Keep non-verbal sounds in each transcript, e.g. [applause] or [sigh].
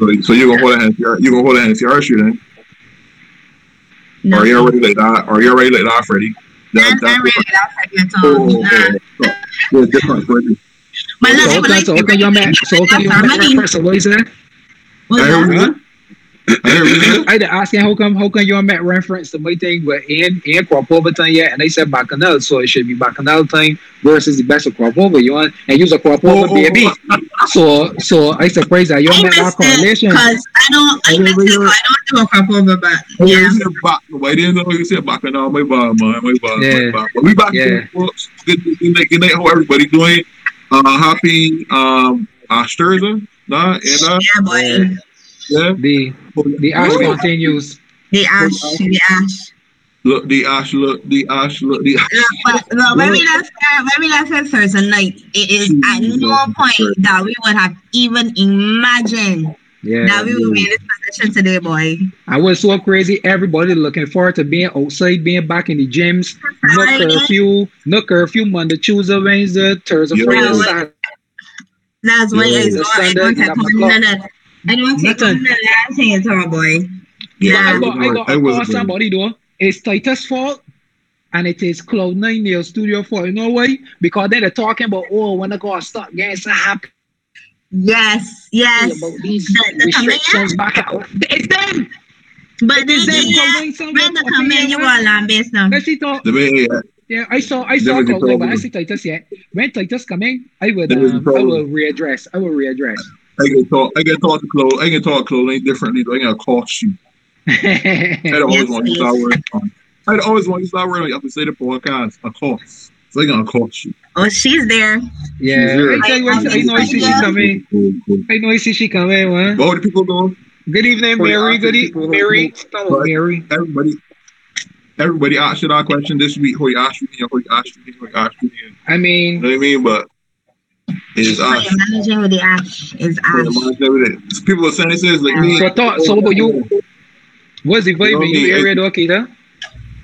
So, so you're gonna hold a hand. You're gonna hold a hand to your shoe then. No. Or you already like that? Or you already like that, Freddie? That, I'm that's not ready without Freddie at Oh, all. okay. Nah. So, yeah, different Freddie. But So look, how like so how can you met so how can you met Harmony. reference? So what is that? What's that? Heard you. I heard you. I had asking how come how come you met reference to my thing but in in crop over time yet and they said bacchanal so it should be bacchanal time versus the best of crop you want and use a crop over Oh, oh, baby. So so I surprised that you I met that correlation. because I don't. I I missed never it. so I don't do a crop over, but Oh, yeah. back. Why didn't know you said back and all my bad, man. My bad, Yeah. my bad. But we back Yeah. to folks. Good, good night, good night. How everybody doing? Uh, happy um Ashterza, nah, and uh, Yeah, boy. yeah. The the ash Look, continues. The ash, the ash. Look, the Ash, look, the Ash, look, the. Look, but look, when we left, uh, when we left at Thursday night, it is at no point that we would have even imagined Yeah. that we would be in this position today, boy. I was so crazy. Everybody looking forward to being outside, being back in the gyms. No curfew, no curfew Monday, Tuesday, Wednesday, Thursday, Yeah. Friday, Yeah. Saturday. That's why Yeah, it's the not. I Sunday, don't take on o'clock. none I don't take Nothing. on none of that thing at all, boy. Yeah, Yeah. I got, I got I a was call right. somebody though. It's Titus' fault. And it is Cloud9 Nail Studio fault. You know why? Because they're talking about, oh, when I go start getting so happy Yes, yes. about these The- the restrictions back out. It's them! But they It's them yeah. When the good come in, you opinion, all on now. Let's see talk. The yeah, Yeah, I saw I saw There was a Cloud9, but I see Titus yet. When Titus come in, I would There was a um, I will readdress. I will readdress. I can talk. I can talk to Chloe. I can talk to Chloe differently. Though. I can cost you. [laughs] I don't always Yes, want to use that word. Um, I don't always want to start wearing. Like, I have to say the podcast. A cost. So I gonna cost you. Oh, she's there. yeah, Sure. I, tell you I know I see she coming. Cool, cool. I know I see she coming. Huh? But how the people doing? Good evening, Mary. Good evening, Mary. Hello, Mary. Everybody. Everybody asked you that question this week. Who you asked me? Who you asked me? Who you asked me? You I mean, know what I mean? But it's But Ash. you're managing with the ash is Yeah, ash. People are saying this is like me. so thought. So, but you, what's the vibe You know in your I- area, though, Keita?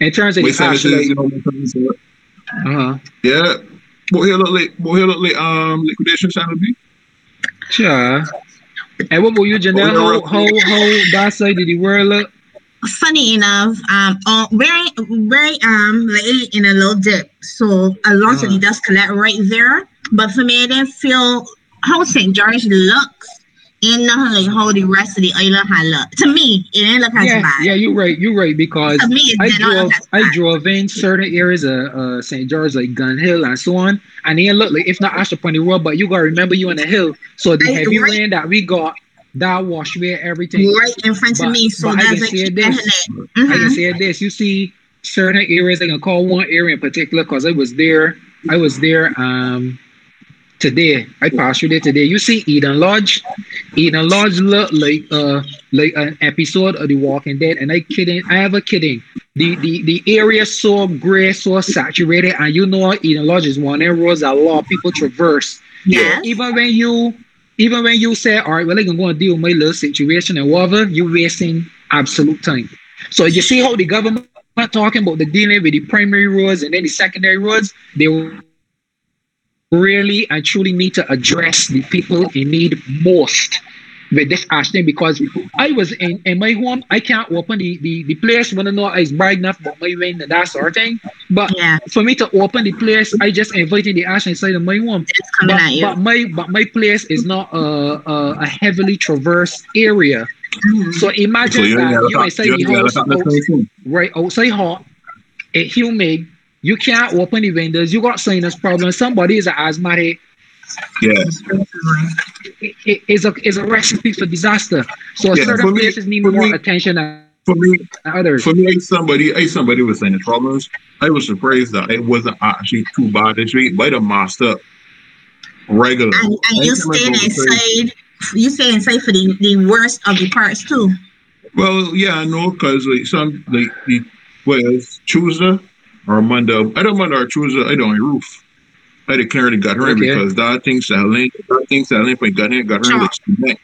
In terms of We the saying this is, actually, you know, uh, uh-huh. yeah. But here look like, but here look like um liquidation channel B. Sure. And what about you, Janelle? How, how, how that side of the world look? Funny enough, um, uh, very, very, um, like in a low dip. So a lot of Uh-huh. the dust collect right there. But for me, didn't feel how St. George looks. And nothing like how the rest of the island had look. To me, it didn't look as Yeah, bad. yeah, you're right. You're right because To me, I drove look I drove in certain areas of uh, St. George, like Gun Hill and so on, and it looked like if not Ash upon the road, but you gotta remember you on the hill. So the I- heavy right. rain that we got, that washed away everything. right in front But- of me. So but I that's can like say this. it. I can say this. You see certain areas. I can call one area in particular because I was there. I was there um today. I passed through there today. You see Eden Lodge. Eden Lodge look like uh like an episode of The Walking Dead. And I kidding. I have a kidding. The the the area so gray, so saturated, and you know Eden Lodge is one of them roads a lot of people traverse. Yes. Even when you even when you say, all right, well, I can go and deal with my little situation and whatever, you're wasting absolute time. So you see how the government not talking about the dealing with the primary roads and then the secondary roads, they really and truly need to address the people in need most with this ash thing because I was in, in my home, I can't open the, the, the place when I know it's bright enough about my rain and that sort of thing. But Yeah, for me to open the place, I just invited the ash inside of my home but, but my but my place is not a, a, a heavily traversed area. Mhm. So imagine So you that gotta you inside the house, have the out- same thing. right outside hot, it humid. You can't open the windows. You got sinus problems. Somebody is an asthmatic. Yeah, It, it, it's a it's a recipe for disaster. So Yeah, certain for me- places need for more me- attention than for me, others. for me, somebody, as somebody was saying the problems. I was surprised that it wasn't actually too bad this week, but it masked up regular. and, and you staying inside. You stay inside for the, the worst of the parts too. Well, yeah, I know, cause like some like the what is Tuesday or Monday? I don't mind or Tuesday. I don't roof. I declared it got her Okay. because that thing selling, that thing selling, but got in, got her in like cement.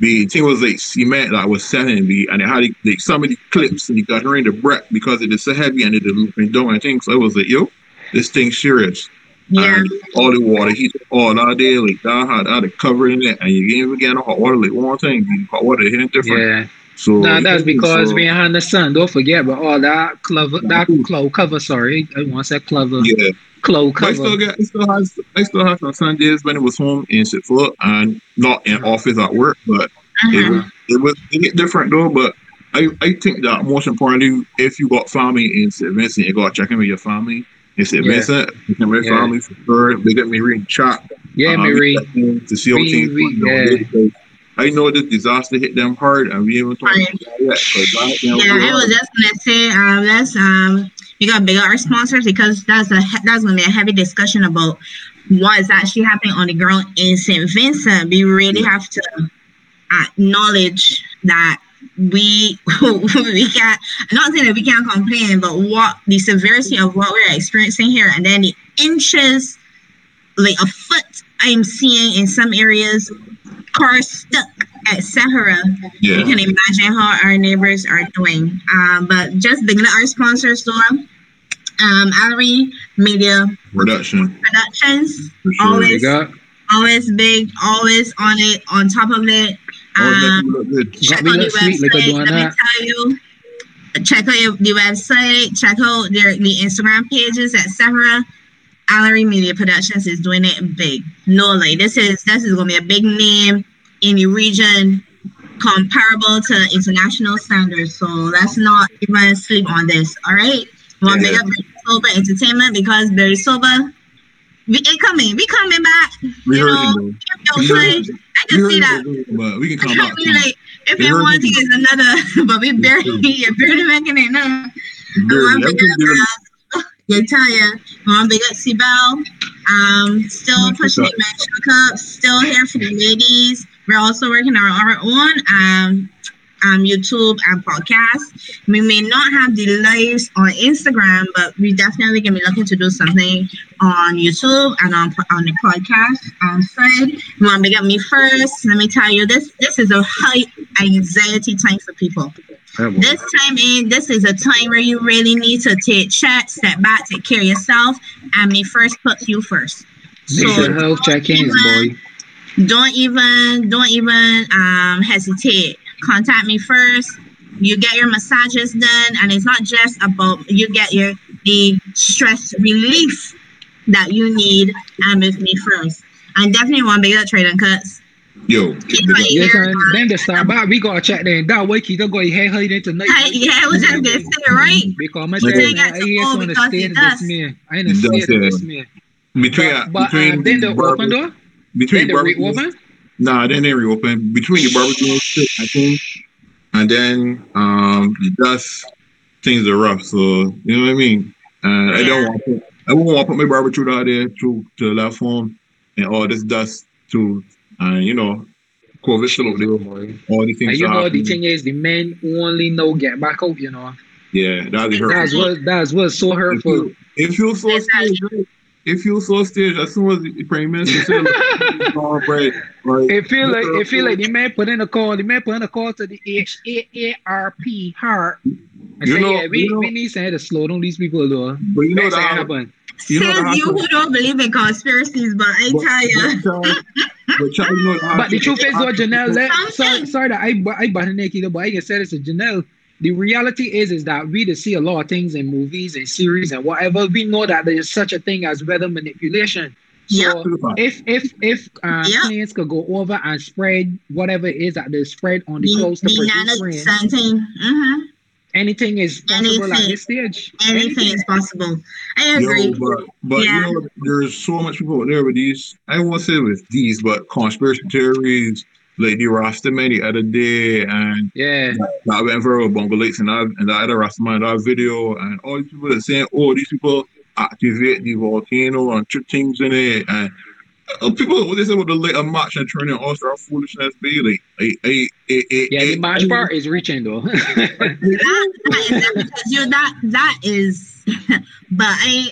The thing was like cement that was selling the and it had like some of the clips and it got her in the breath because it is so heavy and it is looping down. I think so. I was like, yo, this thing's serious. Yeah. And all the water heat all out there, like that had that had covered in it, and you can't even get no hot water. Like one thing, hot water hitting different. Yeah. So Nah, that's because so, we ain't had the sun. Don't forget but all that clover, that cloud cover. Sorry, I want to say clover, yeah. But I still get, I still have, I still have some Sundays when it was home in Sitfoot and not in office at work, but it Uh-huh. was, it was it get different though. But I, I think that most importantly, if you got family in St. Vincent, you gotta check in with your family in St. Yeah. Vincent. You can with Yeah. family for sure. They get me reading chat. Yeah, um, Marie. to see how things going on. I know this disaster hit them hard, and we haven't talked Right. about that yet. 'cause that, you know, Yeah, I was just gonna say, um, let's um, we got bigger sponsors? Because that's a that's gonna be a heavy discussion about what is actually happening on the ground in Saint Vincent. We really have to acknowledge that we [laughs] we can't not saying that we can't complain, but what the severity of what we're experiencing here, and then the inches, like a foot, I'm seeing in some areas, cars stuck, etc you yeah, can imagine how our neighbors are doing. Um, but just beginning our sponsor store, um, Allery Media reduction Productions, sure. Always. Got, always big, always on it, on top of it. Always Um, make you look good. check me out the look sweet like website. Let me tell you. Check out your, the website. Check out their the Instagram pages, etc. Allery Media Productions is doing it big. No, like this is this is gonna be a big name in the region, comparable to international standards. So let's not even sleep on this. All right. Want to Yeah. big up Berry Sober Entertainment because Berry Sober, we ain't coming. We coming back. We you know, him, Yo, We son, heard I can see that. him, but we can come back. like, if you want to is another, [laughs] but we barely, you're [laughs] barely making it now. Barely. I'm big up, you tell you, I'm big up Sibel. Um, still pushing cup. the menstrual cup, still here for the ladies. We're also working on our own um, um, YouTube and podcast. We may not have the lives on Instagram, but we definitely can be looking to do something on YouTube and on, on the podcast um, side. You want to up me first? Let me tell you, this this is a high anxiety time for people. This time in, this is a time where you really need to take check, step back, take care of yourself, and me first puts you first. make So sure health check-ins, boy. Don't even don't even um hesitate contact me first you get your massages done and it's not just about you get your the stress relief that you need and with me first and definitely want to big up trading cuts Yo, Keep my Yeah, ear son, on. then the start back, we gotta check then. That way, keep go hey hey tonight. I- yeah i was just gonna say right Because my But dad, I to ain't go on the because state he of this man. I ain't He the state does, of this uh, man. between But, but between um, then the open door, between then the barbecue, reopen. nah, then they reopen between the barbecue and shit, I think, and then um the dust things are rough. So you know what I mean. And I don't want to put, I wouldn't want to put my barbecue out there to to the left home and all this dust to and you know COVID still out there. All these things. And you know the thing is, the men only know get back out. You know, Yeah, that's hurtful. that's what that's what's so hurtful. it feels so right? It feels so staged. As soon as the prime minister said, like, oh, right, like, It feel like it feel like the man put in a call. The man put in a call to the H A A R P heart. And You say, know- yeah, we, you know- we need to slow down these people though. but you know Next thing that. happen. You know says you who don't believe in conspiracies but i but- tell you but child- but child, you know the But the truth is, what Janelle, let, sorry, sorry that I I button Nikki, but I can say this to Janelle. The reality is, is that we to see a lot of things in movies and series and whatever. We know that there is such a thing as weather manipulation. So Yep. if if if uh, Yep. planes could go over and spread whatever it is that they spread on the the, coast to the produce rain, nano something mhm. anything is possible at Anything. this stage. anything is possible i agree Yo, but but Yeah. you know, there's so much people out there with these. I won't say with these, but conspiracy theories like the Rastaman the other day, and Yeah, that went viral with Bongo Lakes and that and the other Rastaman that video, and all these people that saying, oh, these people activate the volcano and trick things in it, and uh, people what they say about the later march and turning all star foolishness be like, I, I, I, I, yeah. The I- march part is reaching though. that, that is because you that that is [laughs] but i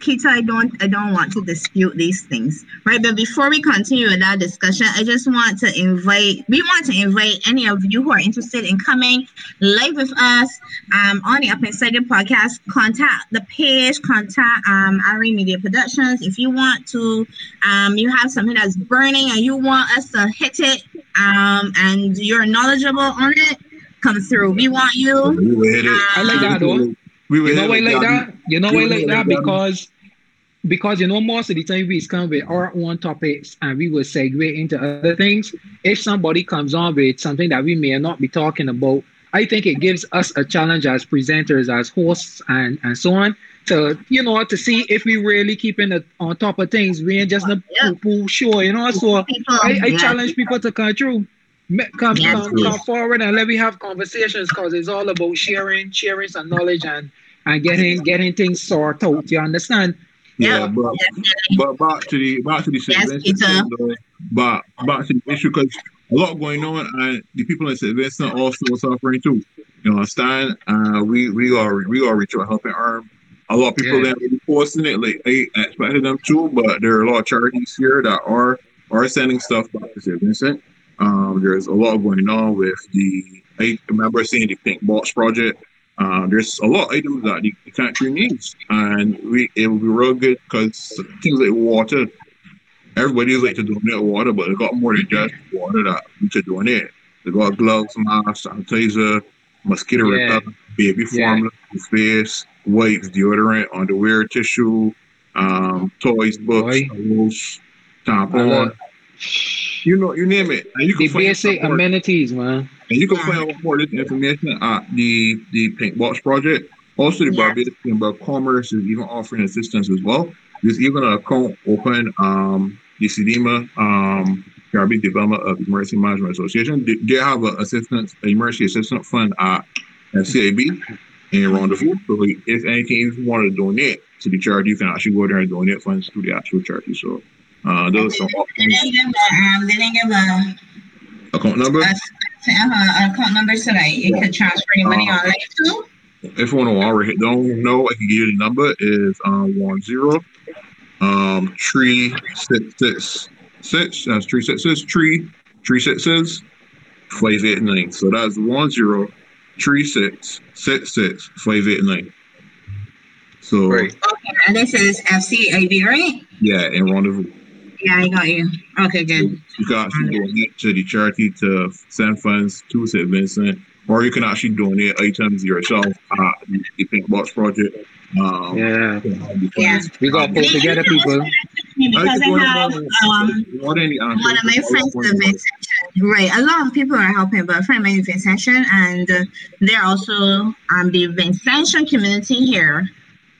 Kita, I don't I don't want to dispute these things, right? But before we continue with that discussion, I just want to invite we want to invite any of you who are interested in coming live with us um, on the Up Inside the podcast. Contact the page, contact um, Ari Media Productions. If you want to, um, you have something that's burning and you want us to hit it, um, and you're knowledgeable on it, come through. We want you. We will hit it. I like that though. We You know why like that? You know You why know like why that? like that? Because because you know most of the time we come with our own topics and we will segue into other things. If somebody comes on with something that we may not be talking about, I think it gives us a challenge as presenters, as hosts, and and so on to you know to see if we really keeping it on top of things. We ain't just a Yeah. poo-poo show, you know. So I, I yeah. challenge people to come through. Me- Come, come, come forward and let me have conversations because it's all about sharing, sharing some knowledge and and getting getting things sorted out. You understand? Yeah, Yeah, but but back to the back to the Yes, Vincent Peter. though, but back to the issue because a lot going on and the people in St. Vincent also suffering too. You understand? Uh, we we are we are reaching a helping arm. A lot of people Yeah. that really posting it, like I expected them to, but there are a lot of charities here that are are sending stuff back to St. Vincent. Um, there's a lot going on with the. I remember seeing the Pink Box project. Uh, there's a lot of items that the, the country needs, and we it would be real good because things like water. Everybody like to donate water, but they got more than just water that we should donate. They got gloves, masks, sanitizer, mosquito Yeah. repellent, baby Yeah. formula, face, wipes, deodorant, underwear, tissue, um, toys, books, towels, tampon. You know, you name it, and you can the find basic support- amenities, man. and you can find out more of this information at the the Pink Box Project. Also, the Yes. Barbados Chamber of Commerce is even offering assistance as well. There's even an account open. Um, the CDMA, um, Caribbean Development of Emergency Management Association, they, they have an assistance, an emergency assistance fund at CAB in Rendezvous. So, if anything, if you want to donate to the charity, you can actually go there and donate funds to the actual charity. So, uh, those are some They options. didn't give a, um, they didn't give a, Account number. a, uh, account number so that you could transfer your money online too. if you want to already don't know, I can give you the number is um one zero um three six six six. That's three six six three three six six five eight nine. So that's one zero three six six six five eight nine. So Right. Okay, and this is FCAB, right? yeah, in rendezvous. Yeah, I got you. Okay, good. You can actually donate to the charity to send funds to St. Vincent, or you can actually donate items yourself at the Pink Box Project. Um, Yeah. Yeah. We got to pull together, people. Because I have um one of my friends in the event. Right, a lot of people are helping, but a friend of mine in the event section, and uh, they're also um the event section community here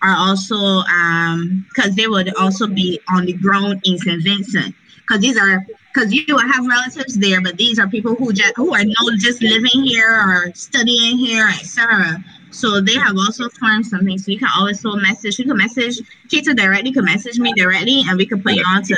are also um because they would also be on the ground in St. Vincent because these are because you will have relatives there, but these are people who just who are not just living here or studying here, etc. So they have also formed something. So you can always also message. You can message Kita directly. You can message me directly, and we can put you on to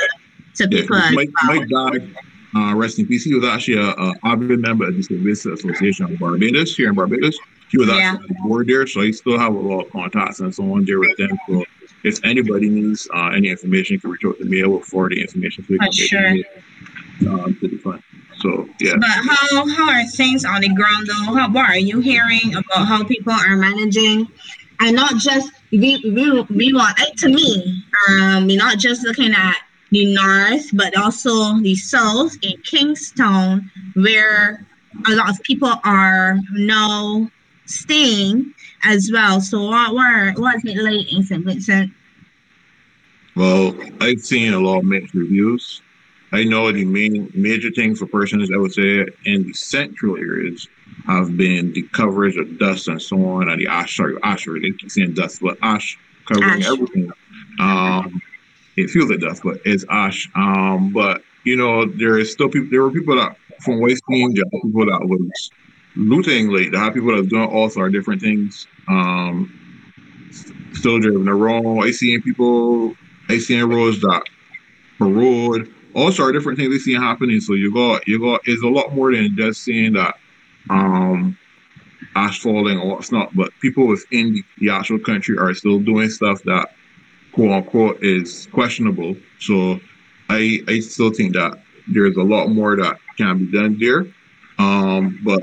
to Yeah, people. as Mike. Mike died. Uh, rest in peace. He was actually a, a avid member of the St. Vincent Association of Barbados here in Barbados. He was actually on the board there, so he still have a lot of contacts and so on there with them. So if anybody needs uh, any information, you can reach out to me. I will forward the information so can sure. it, um, to the fund. So yeah, But how how are things on the ground though? How what are you hearing about how people are managing, and not just we we, we want like, to me, um, we're not just looking at the north, but also the south in Kingstown, where a lot of people are now staying as well. So what were what's it like in St. Vincent? well, I've seen a lot of mixed reviews. I know the main major thing for persons, I would say, in the central areas have been the coverage of dust and so on, and the ash, sorry, ash, they keep saying dust, but ash covering Ash. everything. Um, it feels like dust, but it's ash. Um, but you know, there is still people. There were people that from West Team, there were people that was looting late. There are people was doing all sorts of different things. Um, still driving the wrong. Seen people. Seen roads that paroled. All sorts of different things I see happening. So you got you got. It's a lot more than just seeing that. Um, ash falling or what's not, but people within the, the actual country are still doing stuff that quote unquote is questionable. So I I still think that there's a lot more that can be done there. Um, but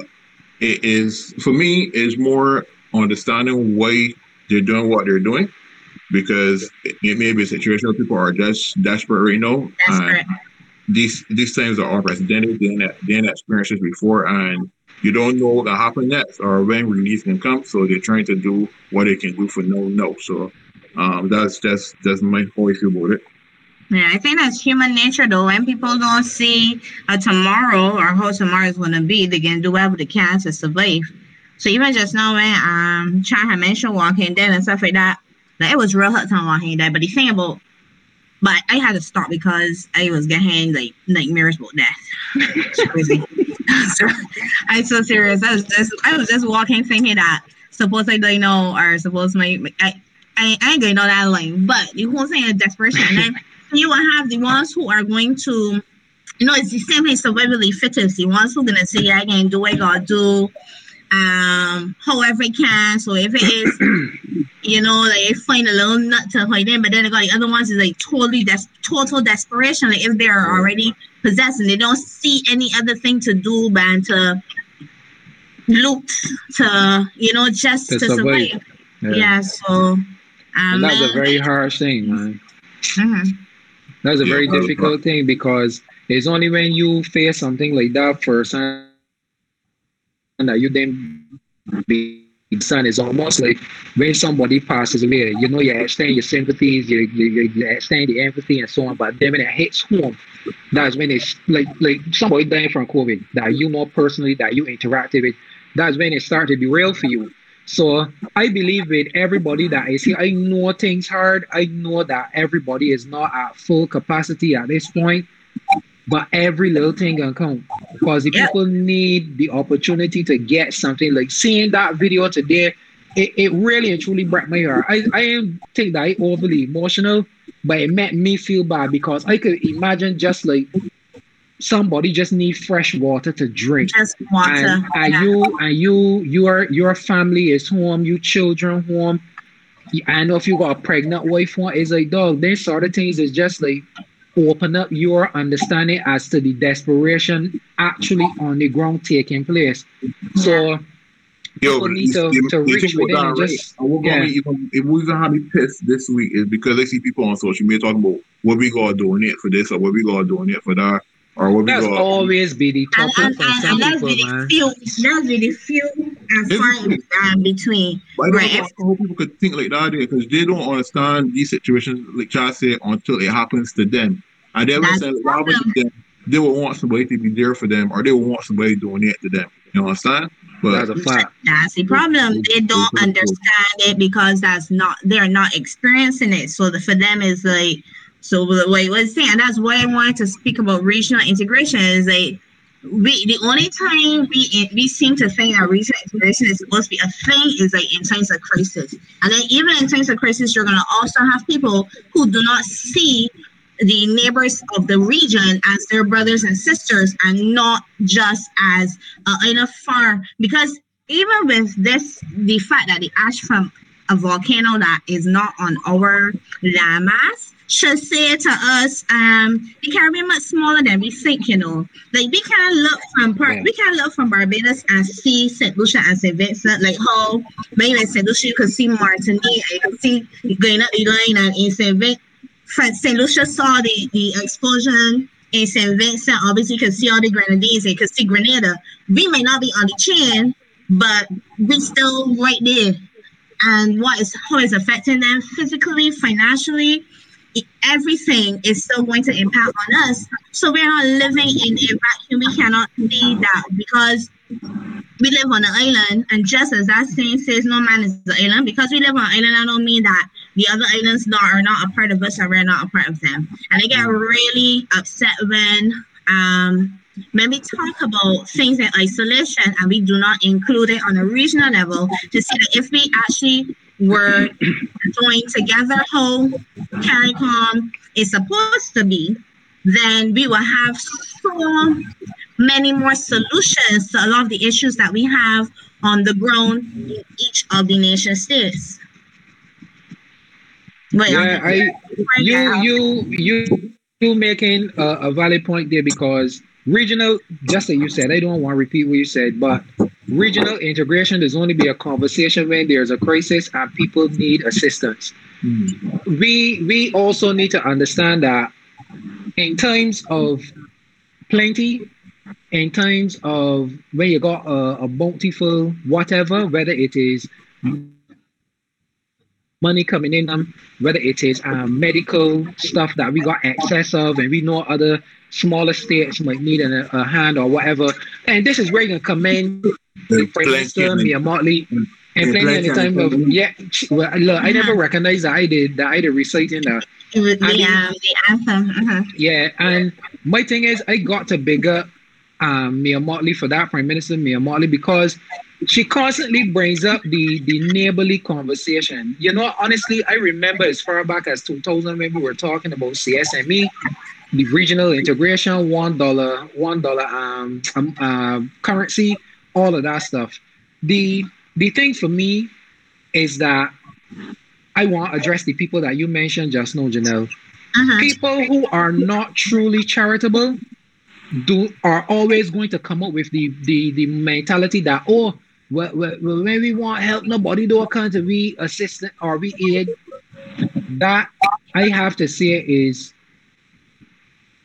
it is for me is more understanding why they're doing what they're doing because it may be a situation where people are just desperate right now. Desperate. these these things are unprecedented. They didn't, they didn't experience this before, and you don't know what will happen next or when release can come. So they're trying to do what they can do for no no. So um, that's that's that's my whole issue about it. Yeah, I think that's human nature though. When people don't see a tomorrow or how tomorrow is gonna be, they can do whatever they can to survive. So even just now when um Chad had mentioned Walking Dead and stuff like that, like it was real hard time Walking Dead. But the thing about but I had to stop because I was getting like nightmares about death. [laughs] I'm so serious. I was just I was just walking thinking that suppose I don't know or suppose my I, I, I ain't gonna know that line, but the whole thing is desperation. [laughs] You will have the ones who are going to, you know, it's the same thing survivally fittest. The ones who gonna say, I can do what I gotta do, um, however I can. So if it is, [coughs] you know, like I find a little nut to hide in, but then I got the other ones is like totally des- total desperation. Like if they're already possessed and they don't see any other thing to do than to loot, to you know, just To to, survive. survive. Yeah. Yeah. so um, And that's a very harsh thing, man. mhm. That's a Yeah, very difficult thing because it's only when you face something like that first and that you then be son is almost like when somebody passes away, you know, you extend your sympathies, you, you, you you extend the empathy and so on, but then when it hits home, that's when it's like like somebody dying from COVID that you know personally, that you interacted with, that's when it started to be real for you. So I believe with everybody that I see, I know things hard. I know that everybody is not at full capacity at this point, but every little thing can count because the Yeah. people need the opportunity to get something. Like seeing that video today, it, it really and truly broke my heart. I, I didn't think that I overly emotional, but it made me feel bad because I could imagine just like somebody just need fresh water to drink just water. and, and yeah. you and you your your family is home, you children home. I know if you got a pregnant wife one, it's like dog, these sort of things is just like open up your understanding as to the desperation actually on the ground taking place. So People need to- to reach within and just- And what yeah. gonna be even if we gonna have me pissed this week is because I see people on social media talking about what we gonna donate for this or what we gonna donate for that or what we that's gonna always be the and, topic and, for and, some and that's people, really man. few. That's really few and If- far in um, between. But I don't Right. know how people could think like that because they don't understand these situations, like Chad said, until it happens to them. And then when That's it the happens to them, they will want somebody to be there for them or they will want somebody to donate to them. You understand? But That's a fact. That's the problem. They don't understand it because that's not they're not experiencing it. So the, for them is like so what was saying, and that's why I wanted to speak about regional integration. Is like we the only time we we seem to think that regional integration is supposed to be a thing is like in times of crisis, and then even in times of crisis, you're gonna also have people who do not see the neighbors of the region as their brothers and sisters and not just as uh, in a farm because even with this the fact that the ash from a volcano that is not on our landmass should say to us um can be much smaller than we think you know like we can look from part Yeah. we can look from barbados and see st lucia and st vincent like how maybe in st lucia you can see martinique you can see guyana Elaine, and in st vincent St. Lucia saw the, the explosion in St. Vincent. Obviously, you can see all the grenadines. You can see Grenada. We may not be on the chain, but we still right there. And what is how it's affecting them physically, financially, everything is still going to impact on us. So we're not living in a vacuum. We cannot see that because we live on an island, and just as that saying says, no man is an island. Because we live on an island, I don't mean that the other islands not, are not a part of us, and we're not a part of them. And I get really upset when um when we talk about things in isolation and we do not include it on a regional level to see that if we actually were joined together how CARICOM is supposed to be, then we will have so many more solutions to a lot of the issues that we have on the ground in each of the nation states. But Yeah, I right you now, you you you making a, a valid point there because regional just like you said i don't want to repeat what you said but regional integration there's only be a conversation when there's a crisis and people need assistance Mm. we we also need to understand that in times of plenty in times of when you got a, a bountiful whatever whether it is money coming in um, whether it is um, medical stuff that we got access of and we know other smaller states might need a, a hand or whatever and this is where you can commend the Prime Minister Mia Mottley and Yeah, plenty plenty time of- of yeah well look I never recognized that I did that I did reciting that it was the, I mean- um, the anthem. Uh-huh. yeah, and my thing is, I got to big up um, Mia Mottley for that, Prime Minister Mia Mottley, because she constantly brings up the the neighborly conversation. You know, honestly, I remember as far back as 2000 when we were talking about CSME, the regional integration, one dollar, one dollar um, um uh, currency, all of that stuff. The the thing for me is that I want to address the people that you mentioned just now, Janelle Uh-huh. people who are not truly charitable do are always going to come up with the the, the mentality that oh when we want help nobody do come to we assistant or we aid that i have to say is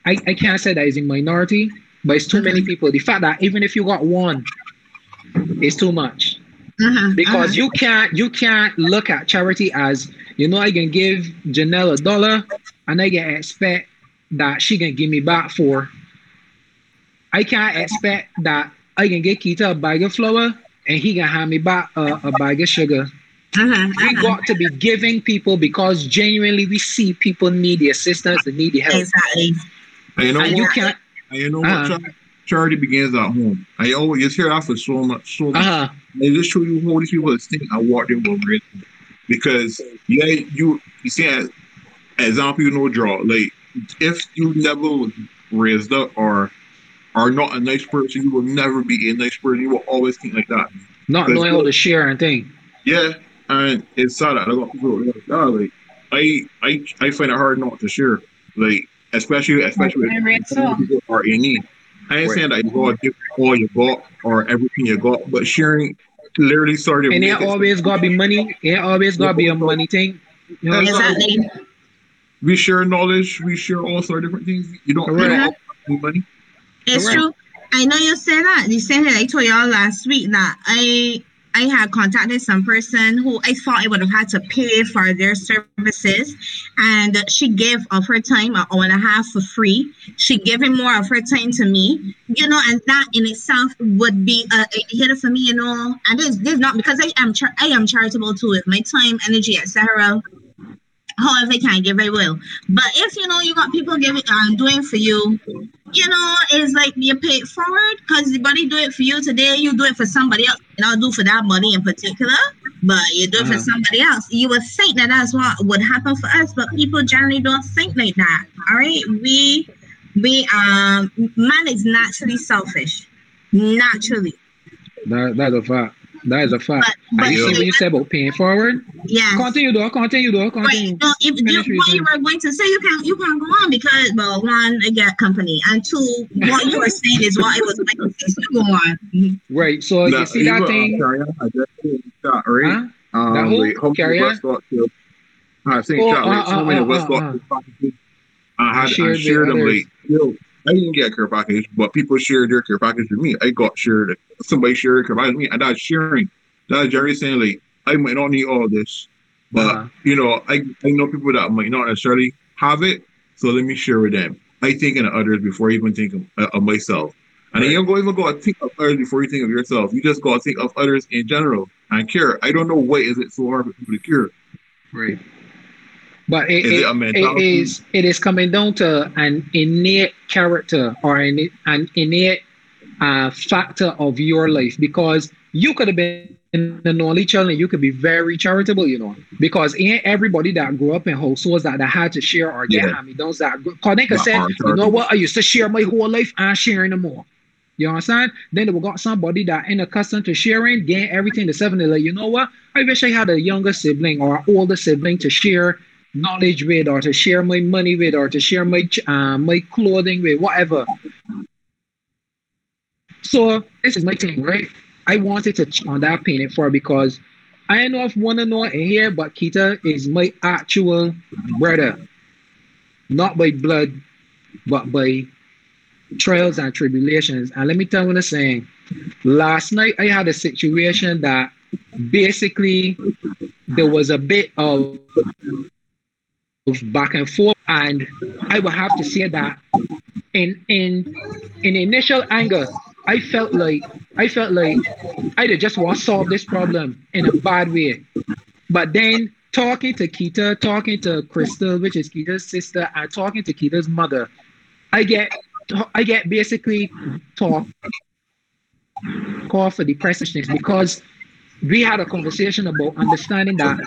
i, I can't say that is in minority but it's too many people the fact that even if you got one it's too much Uh-huh. because uh-huh. you can't you can't look at charity as you know I can give Janelle a dollar and I can expect that she can give me back for. I can't expect that I can get Keita a bag of flour and he can hand me back a, a bag of sugar. Uh-huh. We uh-huh. got to be giving people because genuinely we see people need the assistance, they need the help. Exactly. And you know And you what? can't And you know Uh-huh. what? Charity begins at home. I always just hear after so much, so much. uh-huh. They just show you how these people think and what they were raised with. Because yeah, you you see as example you know draw like if you never was raised up or are not a nice person, you will never be a nice person. You will always think like that. Not Because knowing how to share and thing. Yeah, and it's sad that a lot of people are like, oh, like I I I find it hard not to share. Like especially especially I read if so. people are in need. I ain't Right. that you gotta give all you got or everything you got, but sharing literally started And it always gotta be money. It always gotta be a money thing. You know, Exactly. we share knowledge, we share all sort of different things. You don't Correct. you don't need money. It's Correct. true. I know you said that. You said that I told y'all last week that I I had contacted some person who I thought I would have had to pay for their services, and she gave of her time uh, an hour and a half for free. She giving more of her time to me, you know, and that in itself would be a, a hit for me, you know. And this this not because I am char- I am charitable too with my time, energy, etc. However, I can give, I will. But if you know you got people giving um doing for you, you know, it's like you pay it forward because the body do it for you today, you do it for somebody else. And I'll do for that money in particular, but you do it for Uh-huh. somebody else. You would think that that's what would happen for us, but people generally don't think like that. All right, we we um man is naturally selfish, naturally. that, that's a fact. That is a fact. But but And you see what you said about paying forward? yeah. Continue, though. Continue, though. Continue. Right. No, if you, what what you you were going to say, you can you can go on because well, one, I get company, and two, what you were saying is what I was going to. So go on. Right. So Nah, you see that uh, thing? Carry on, I just said in chat, right? Huh? Um, That who? like, how many Carry on? I think Oh, chat, like, uh, so uh, many uh, Westcott uh, uh. I had Shared I with shared them like yo, I didn't get a care package, but people shared their care package with me. I got shared somebody shared a care package with me, and that's sharing. That's Jerry saying like I might not need all this, but Uh-huh. you know, I, I know people that might not necessarily have it, so let me share with them. I think of others before I even think of, uh, of myself. And then you don't even go to think of others before you think of yourself. You just go to think of others in general and care. I don't know why is it so hard for people to care. Right. But it, Is it it, a it mentality? is it is coming down to an innate character or an, an innate uh, factor of your life because you could have been in the only child and you could be very charitable, you know, because ain't everybody that grew up in households that, that had to share or get Yeah. hand-me-downs that because they could say, you know what, I used to share my whole life and sharing them more. You understand? Then we got somebody that ain't accustomed to sharing, gain everything the seven. Like, you know what? I wish I had a younger sibling or older sibling to share knowledge with, or to share my money with, or to share my uh, my clothing with, whatever. So this is my thing, right? I wanted to on that painting for because I know if one to know in here, but kita is my actual brother, not by blood, but by trials and tribulations. And let me tell you what I'm saying. Last night I had a situation that basically there was a bit of back and forth, and I would have to say that in in in initial anger, I felt like I felt like I just want to solve this problem in a bad way. But then talking to Keita, talking to Crystal, which is Keita's sister, and talking to Keita's mother, I get I get basically talk call for depressiveness because we had a conversation about understanding that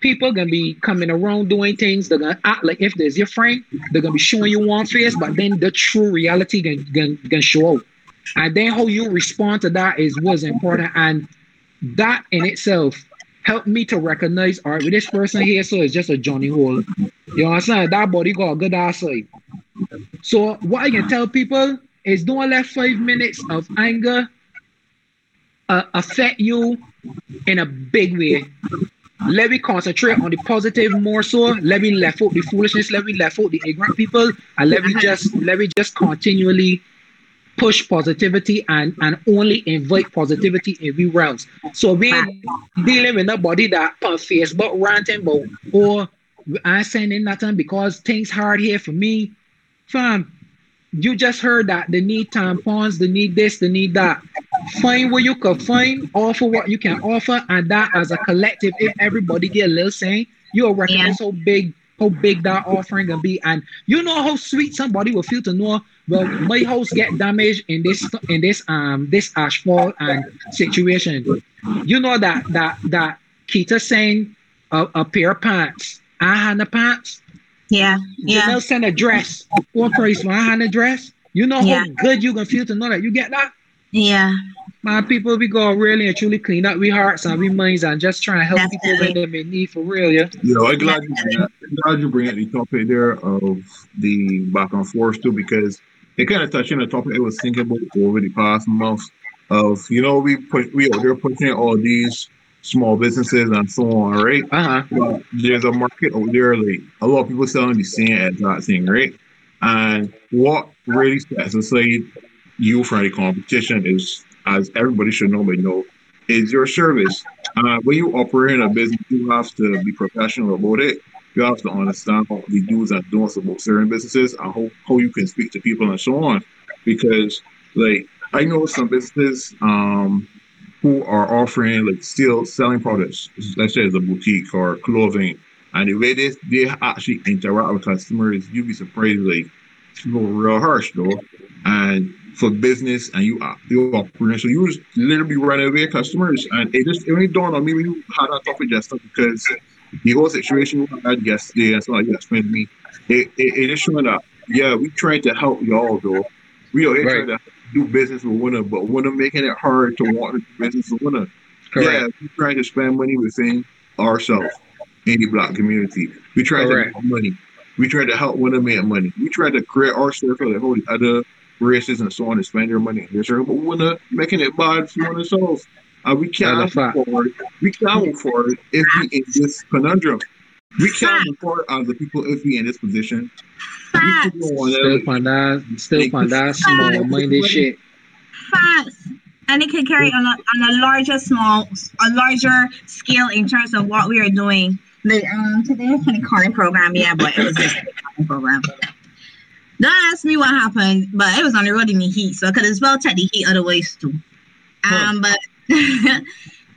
people gonna be coming around doing things. They're gonna act like if there's your friend, they're gonna be showing you one face, but then the true reality gonna, gonna, gonna show out. And then how you respond to that is what's important. And that in itself helped me to recognize, all right, with this person here, so it's just a Johnny Hole. You understand? That body got a good ass. So what I can tell people is don't let five minutes of anger uh, affect you in a big way. Let me concentrate on the positive more so. Let me left out the foolishness. Let me left out the ignorant people, and let me just let me just continually push positivity and and only invite positivity everywhere else. So we dealing with nobody that on Facebook ranting about or oh, I sending nothing because things hard here for me. Fam, you just heard that they need tampons, they need this, they need that. Find what you can find, offer what you can offer, and that as a collective, if everybody get a little saying, you'll recognize yeah. how big how big that offering gonna be. And you know how sweet somebody will feel to know, well, my house get damaged in this in this um this asphalt and situation. You know that that that Keita saying a, a pair of pants, I had the pants yeah, yeah. They'll send a dress or price behind a dress. You know yeah. how good you can feel to know that you get that. Yeah. My people, we go really and truly clean up we hearts and we minds and just trying to help Definitely. people when they're in need for real. Yeah. You know, I'm glad you bring that, I'm glad you bring up the topic there of the back and forth too because it kind of touched on the topic I was thinking about over the past month of you know we put we are there pushing all these small businesses and so on, right? Uh-huh. there's a market out there, like a lot of people selling the same exact thing, right? And what really sets aside you from the competition is, as everybody should know by now, is your service. Uh, when you operate in a business, you have to be professional about it. You have to understand all the do's and don'ts about certain businesses and how, how you can speak to people and so on. Because, like, I know some businesses, um, who are offering like still selling products, let's say the boutique or clothing, and the way they they actually interact with customers, you'd be surprised like people real harsh though. And for business and you are you operating, so you just literally running away customers, and it just it only dawned on me when you had that topic just because the whole situation you had yesterday and so like you explained to me, it, it, it is showing that yeah we trying to help y'all though. We are right. trying to do business with one winner, but one winner making it hard to want to do business with winner. Correct. Yeah, we trying to spend money within ourselves in the black community. We try Correct. to make money. We try to help one winner make money. We try to create our circle that hold other races and so on to spend their money in their circle, but winner making it bad for one themselves. Uh, we can't forward. We can't forward if we in this conundrum. We can't forward as the people if we in this position Facts. Still find that, still find that small minded shit. Facts. And it can carry on a, on a larger, small, a larger scale in terms of what we are doing. Like um, today was a calling program, yeah, but it was just a program. Don't ask me what happened, but it was on the road in the heat, so I could as well take the heat other ways too. Um, but [laughs]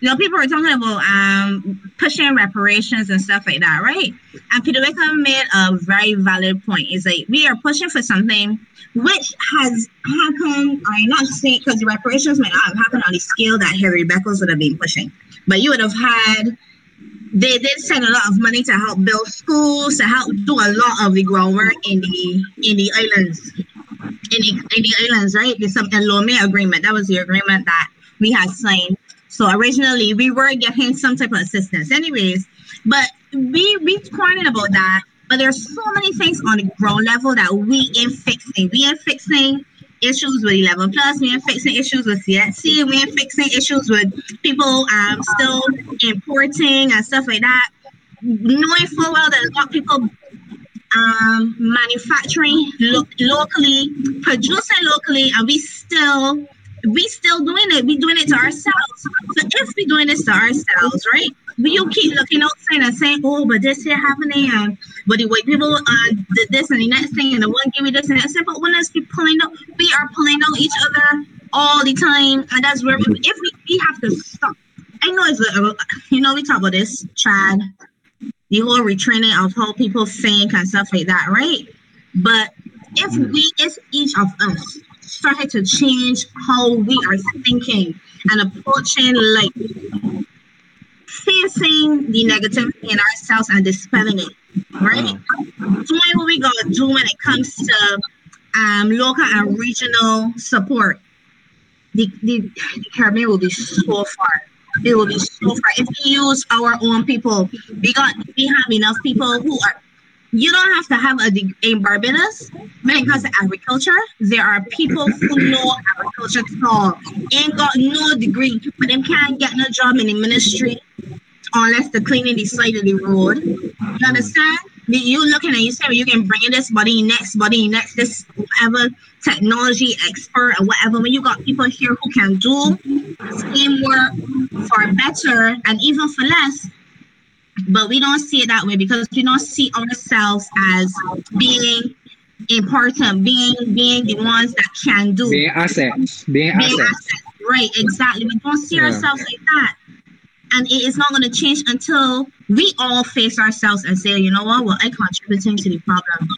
you know, people are talking about um pushing reparations and stuff like that, right? And Peter Wickham made a very valid point. It's like we are pushing for something which has happened. I'm not saying because the reparations might not have happened on the scale that Hilary Beckles would have been pushing, but you would have had. They did send a lot of money to help build schools, to help do a lot of the groundwork in the in the islands, in the, in the islands, right? There's some Lomé agreement. That was the agreement that we had signed so originally we were getting some type of assistance, anyways. But we we crying about that, but there's so many things on the ground level that we ain't fixing. We ain't fixing issues with 11 plus. We ain't fixing issues with CSC. We ain't fixing issues with people um still importing and stuff like that. Knowing full well that a lot of people um manufacturing lo- locally, producing locally, and we still we still doing it. We doing it to ourselves. So if we doing this to ourselves, right? We you keep looking outside and saying, "Oh, but this here happening," and but the white people uh, did this and the next thing, and the one give me this and that. But when us be pulling out, we are pulling out each other all the time, and that's where we, if we, we have to stop. I know it's a, you know we talk about this, Chad, the whole retraining of how people think and stuff like that, right? But if we, if each of us started to change how we are thinking and approaching life, facing the negativity in ourselves and dispelling it, right? Doing what we gotta do when it comes to um, local and regional support. The, the, the Caribbean will be so far. It will be so far. If we use our own people, we got we have enough people who are you don't have to have a degree in Barbados when it comes to agriculture. There are people who know agriculture at all, ain't got no degree, but them can't get no job in the ministry unless they're cleaning the side of the road. You understand? You looking at you say you can bring in this body next body next this whatever technology expert or whatever. When you got people here who can do same work for better and even for less, but we don't see it that way because we don't see ourselves as being important, being being the ones that can do Being assets. Being being assets. assets. Right, exactly. We don't see Yeah. ourselves like that. And it is not going to change until we all face ourselves and say, you know what, well, I contributing to the problem.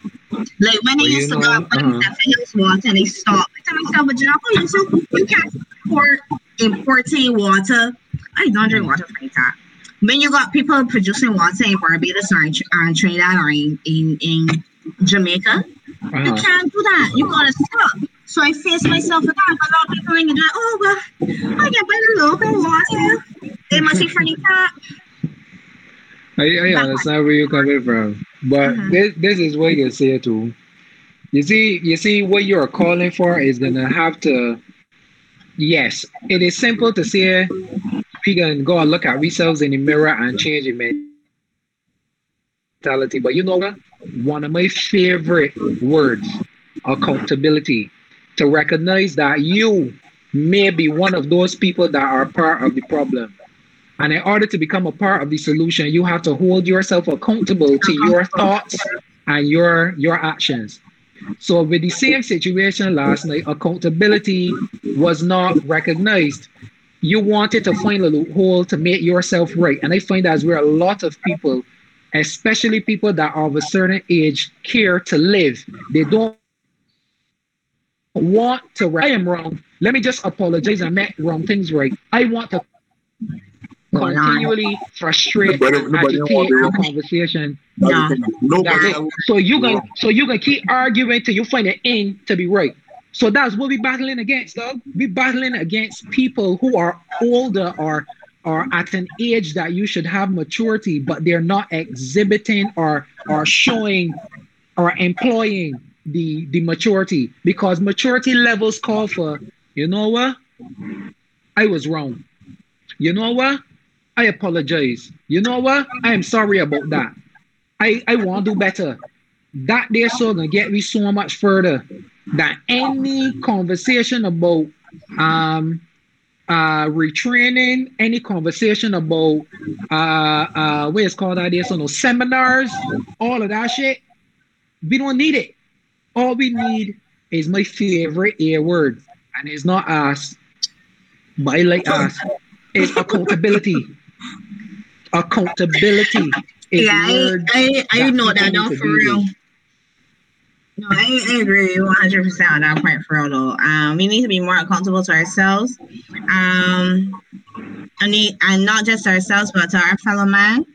Like when Well, you used to go up uh-huh. uh water and they stop. I tell myself, but you know, you, can't import importing water. I don't drink water from the tap. When you got people producing water in Barbados or in, or in Trinidad or in, in, in Jamaica, you Uh-huh. can't do that. You gotta stop. So I face myself with that. A lot of people gonna that. Oh well, I can buy the local water. They must be the. I, I understand where you're coming from, but Mhm. this this is what you say too. You see, you see, what you're calling for is gonna have to. Yes, it is simple to say we can go and look at ourselves in the mirror and change mentality. But you know what? One of my favorite words, accountability, to recognize that you may be one of those people that are part of the problem. And in order to become a part of the solution, you have to hold yourself accountable to your thoughts and your your actions. So with the same situation last night, accountability was not recognized. You wanted to find a loophole to make yourself right. And I find that's where a lot of people, especially people that are of a certain age, care to live. They don't want to I am wrong. Let me just apologize. I meant wrong things right. I want to continually frustrate Nobody- nobody agitate our conversation. No. Nobody. It. So you can so you can keep arguing till you find an end to be right. So that's what we're battling against, dog. We're battling against people who are older or are at an age that you should have maturity, but they're not exhibiting or or showing or employing the the maturity because maturity levels call for, you know what? I was wrong. You know what? I apologize. You know what? I am sorry about that. I, I want to do better. That there so gonna get me so much further than any conversation about um uh retraining, any conversation about uh uh what is called that there so no seminars, all of that shit. We don't need it. All we need is my favorite A word, and it's not us, but I like us. It's accountability. Accountability Yeah, I, I, I know that now need for real. No, I, I agree 100 percent on that point for real though. Um, we need to be more accountable to ourselves. Um, and, the, and not just ourselves, but to our fellow man.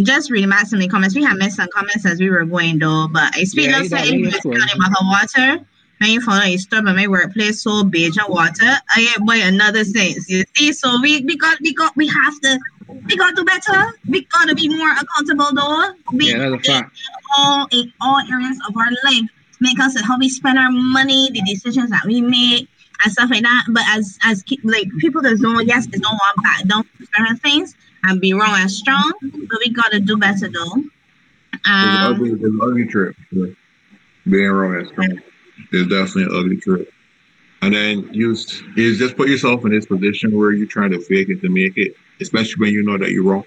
Just reading back some of the comments. We had missed some comments as we were going though, but I speak Yeah, of you got saying me, we that's cool. talking about the water. When you follow a stop at my workplace, so beige and water. I ain't buy another sense. You see, so we, we got we got we have to we gotta do better. We gotta be more accountable though. We, Yeah, that's a fact. all in all areas of our life. Make us how we spend our money, the decisions that we make, and stuff like that. But as as ki- like people that don't yes, they don't want back down to certain things and be wrong and strong. But we gotta do better though. It's an Um, ugly, it's ugly trip. Being wrong and strong. It's definitely an ugly trip. And then you is just put yourself in this position where you're trying to fake it to make it, especially when you know that you're wrong.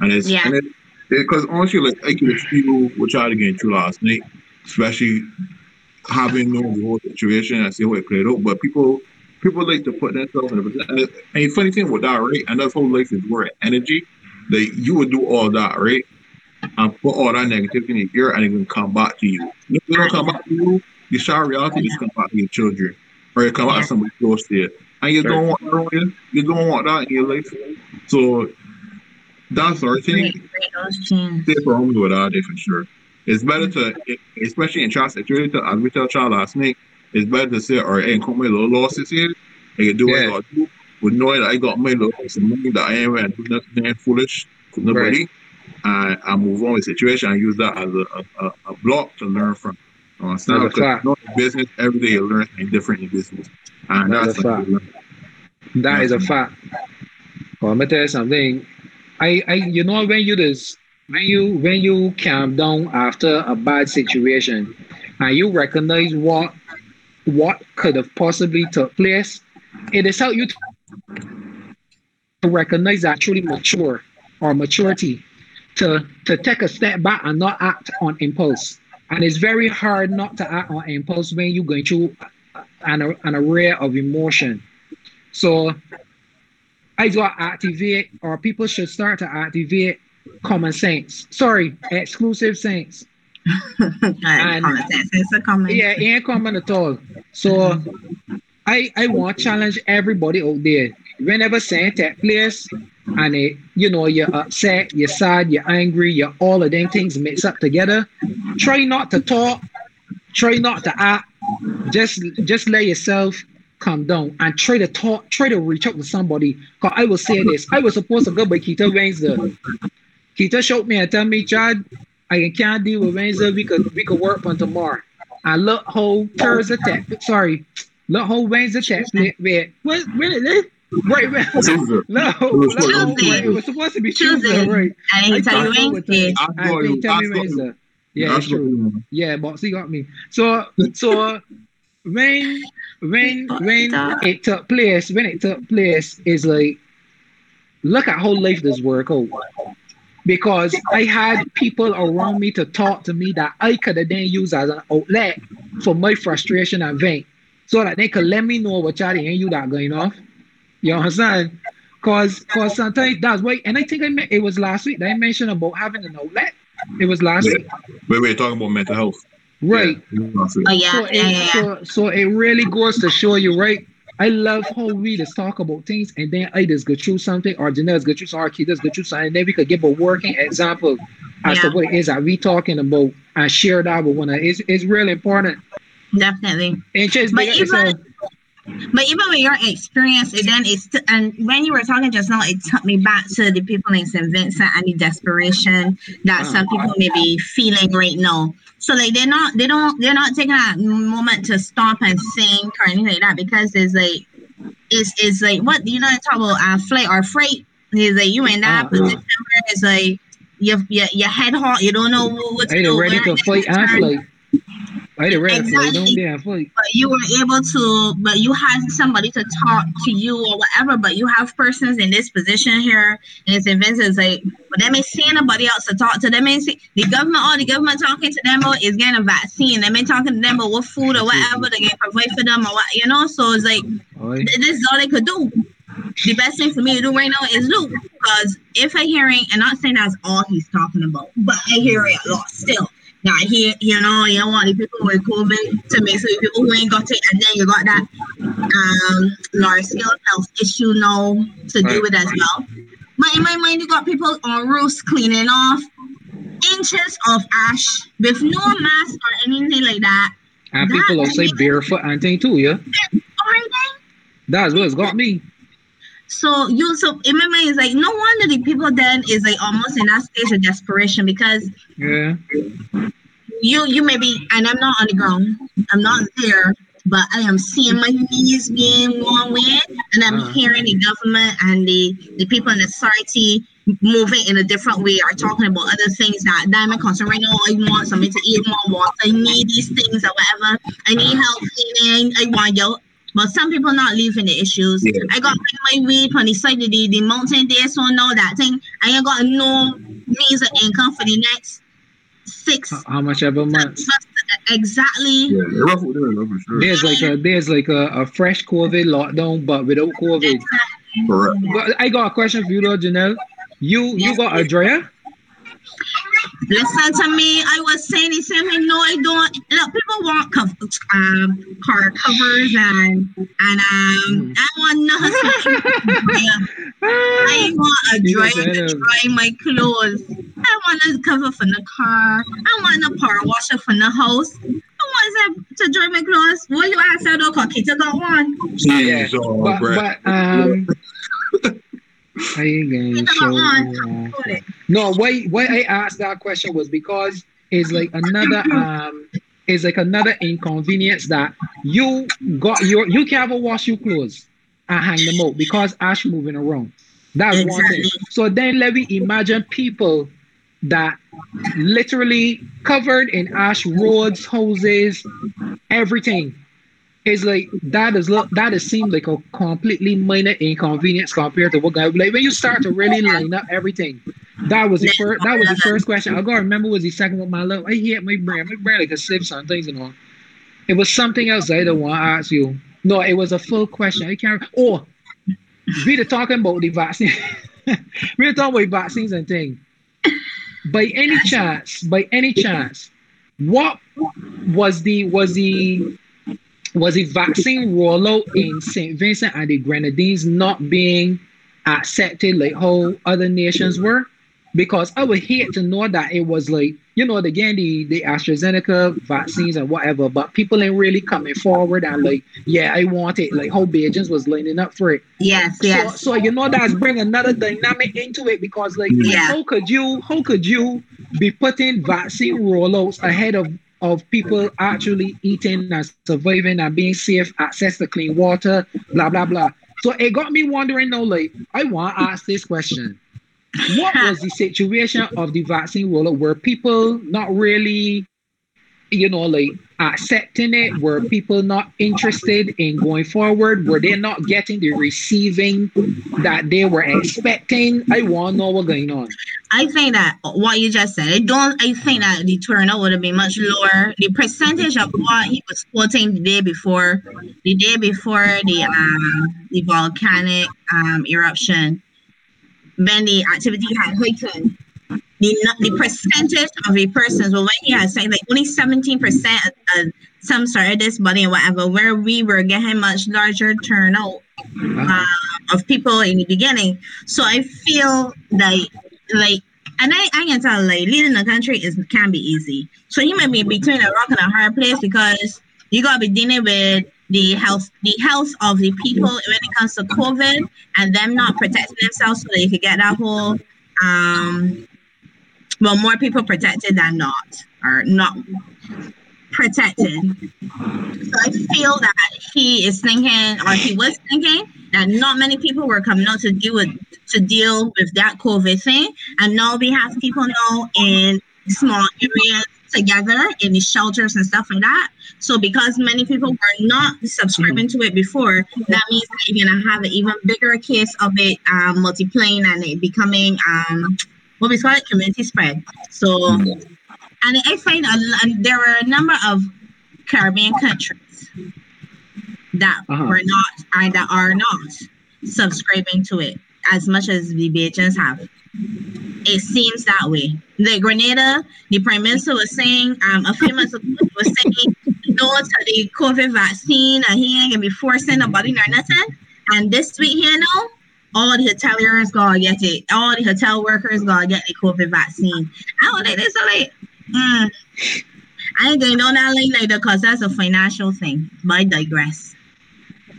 And it's Yeah. and it because honestly, like I could feel what y'all again through last night, especially having known the whole situation and see how it played out. But people people like to put themselves in a position. And, the- and the funny thing with that, right? And that's how life is where energy. That you would do all that, right? And put all that negativity in your ear and it can come back to you. If it don't come back to you, the shower reality just come out to your children. Or it come out Yeah. to somebody close to you. And you don't want that on you. You don't want that in your life. So that's our thing break, break those chains. stay for home with all day for sure. It's better to, especially in child situation, as we tell child last night, it's better to say, all right, ain't come my little losses here. I can do what I got to do. With knowing that I got my little some money that I ain't going to do nothing foolish to nobody. And I move on with the situation and use that as a, a, a, a block to learn from. Uh, That's a because fact. you know, business, every day you learn something different in business. And That's that's, a fact. That is a fact. Well, I'm gonna tell you something. I, I, you know, when you just when you when you calm down after a bad situation, and you recognize what what could have possibly took place, it is help you to recognize truly mature or maturity to to take a step back and not act on impulse. And it's very hard not to act on impulse when you're going through an, an array of emotion. So I do activate, or people should start to activate common sense. Sorry, exclusive sense. [laughs] and, common sense. It's a common. Yeah, it ain't common at all. So mm-hmm. I I want to challenge everybody out there. Whenever saying take place and it, you know, you're upset, you're sad, you're angry, you're all of them things mixed up together, try not to talk, try not to act. Just just let yourself calm down and try to talk, try to reach out to somebody. Cause I will say this. I was supposed to go by Keita Wednesday. Keita showed me and tell me, Chad, I can't deal with Wednesday. We could we could work on tomorrow. And look how Thursday tech, sorry, look how Wednesday tech where is it? Right, right. [laughs] Tuesday. No, was no, Tuesday. it was supposed to be Tuesday, Tuesday. right? I didn't tell you thought it was Wednesday. I I know think you- tell me I you. Wednesday. Yeah, That's it's true. we want. Yeah, got me. So so when when when it took place, when it took place, is like look at how life does work out. Because I had people around me to talk to me that I could have then used as an outlet for my frustration and vent. So that they could let me know what y'all ain't you that going off. You understand? Cause cause sometimes that's why and I think I meant it was last week that I mentioned about having an outlet. It was last Yeah. week. But we're talking about mental health. Right. Yeah. Oh yeah, So yeah, yeah, it, yeah. so, so it really goes to show you, right? I love how we just talk about things and then I just go through something, or Janelle's go through something, or Keita's go through something, and then we could give a working example as to Yeah. what it is that we talking about and share that with one another. It's, it's really important. Definitely. And just But it's a- even- But even with your experience, it then it's t- and when you were talking just now, it took me back to the people in St. Vincent and the desperation that some people may be feeling right now. So like they're not they don't they're not taking that moment to stop and think or anything like that because it's like it's it's like what you know talk about uh, flight or freight. It's like you in that Uh-uh. position where it's like your your your head hot, you don't know what to do. ain't ready to fight and turn. flight. I ain't to fight, Exactly. fight. but you were able to but you had somebody to talk to you or whatever but you have persons in this position here and it's Vincent's like but they may see anybody else to talk to. Them may see the government all the government talking to them is getting a vaccine. They may talking to them about what food or whatever they can provide for them or what you know? So it's like th- this is all they could do. The best thing for me to do right now is look because if I hearing and not saying that's all he's talking about but I hear it a lot still now here, you know, you want the people with COVID to make sure the people who ain't got it, and then you got that um large scale health issue now to do Right. with as well. But in my mind, you got people on roofs cleaning off inches of ash with no mask or anything like that. And That- people say barefoot and thing too, yeah. Then. That's what's got me. So you so in my mind is like no wonder the people then is like almost in that stage of desperation because Yeah. you you may be and I'm not on the ground. I'm not there, but I am seeing my knees being one way and I'm Uh. hearing the government and the, the people in the society moving in a different way or talking about other things that a concern right now. I want something to eat, more water, I need these things or whatever. I need help cleaning, I want you. But some people not leaving the issues. Yeah. I got my, my weed on the side of the, the mountain there, so now that thing. I ain't got no means of income for the next six How- How much ever months? exactly. Yeah, they're rough with them, for sure. There's like a there's like a, a fresh COVID lockdown, but without COVID. Correct. But I got a question for you though, Janelle. You you got a dryer? Listen to me. I was saying the same thing. No, I don't. Look, people want cov- um, car covers and and um. I want nothing. [laughs] I want a dryer to dry my clothes. I want a cover for the car. I want a power washer for the house. I want that to dry my clothes. What you ask? I don't cook it. I got one. Yeah, Jeez, But but um I ain't gonna show you. No, why why I asked that question was because it's like another [laughs] um it's like another inconvenience that you got your you can't ever wash your clothes and hang them out because ash moving around. That's one thing. Exactly. So then let me imagine people that literally covered in ash roads, houses, everything. It's like that is look that is seemed like a completely minor inconvenience compared to what guy like when you start to really line up everything. That was the first that was the first question. I gotta remember was the second one my love. I hate my brain. My brain like a slip on things, you know. It was something else I don't want to ask you. No, it was a full question. I can't oh we were talking about the vaccine. [laughs] we were talking about vaccines and things. By any chance, by any chance, what was the was the was the vaccine rollout in St. Vincent and the Grenadines not being accepted like how other nations were? Because I would hate to know that it was like, you know, again, the, the AstraZeneca vaccines and whatever, but people ain't really coming forward and like, yeah, I want it. Like how Bajans was lining up for it. Yes, So, yes. so you know that's bring another dynamic into it because like Yeah. how could you how could you be putting vaccine rollouts ahead of of people actually eating and surviving and being safe, access to clean water, blah blah blah. So it got me wondering now, like I want to ask this question. What was the situation of the vaccine rollout? Were people not really, you know, like accepting it? Were people not interested in going forward? Were they not getting the receiving that they were expecting? I want to know what's going on. I think that what you just said, I don't. I think that the turnout would have been much lower. The percentage of what he was quoting the day before, the day before the um the volcanic um eruption, when the activity had heightened, the the percentage of a person. So when he had said like only seventeen percent of some this body or whatever, where we were getting much larger turnout um, of people in the beginning. So I feel like like and I, I can tell like leading the country is can be easy. So you might be between a rock and a hard place because you gotta be dealing with the health the health of the people when it comes to COVID and them not protecting themselves so they could get that whole um well more people protected than not or not protected. So I feel that he is thinking, or he was thinking, that not many people were coming out to deal with to deal with that COVID thing, and now we have people now in small areas together in the shelters and stuff like that. So because many people were not subscribing to it before, that means that you're gonna have an even bigger case of it um, multiplying and it becoming um, what we call it community spread. So and I find a, and there were a number of Caribbean countries that Uh-huh. were not and that are not subscribing to it as much as the Bajans have. It seems that way. The Grenada, the prime minister was saying um, a few months ago, he was saying no to the COVID vaccine and he ain't gonna be forcing nobody or nothing. And this week here now, all the hoteliers gonna get it. All the hotel workers gonna get the COVID vaccine. I don't think this like Mm. I ain't going on that lane later because that's a financial thing. But I digress.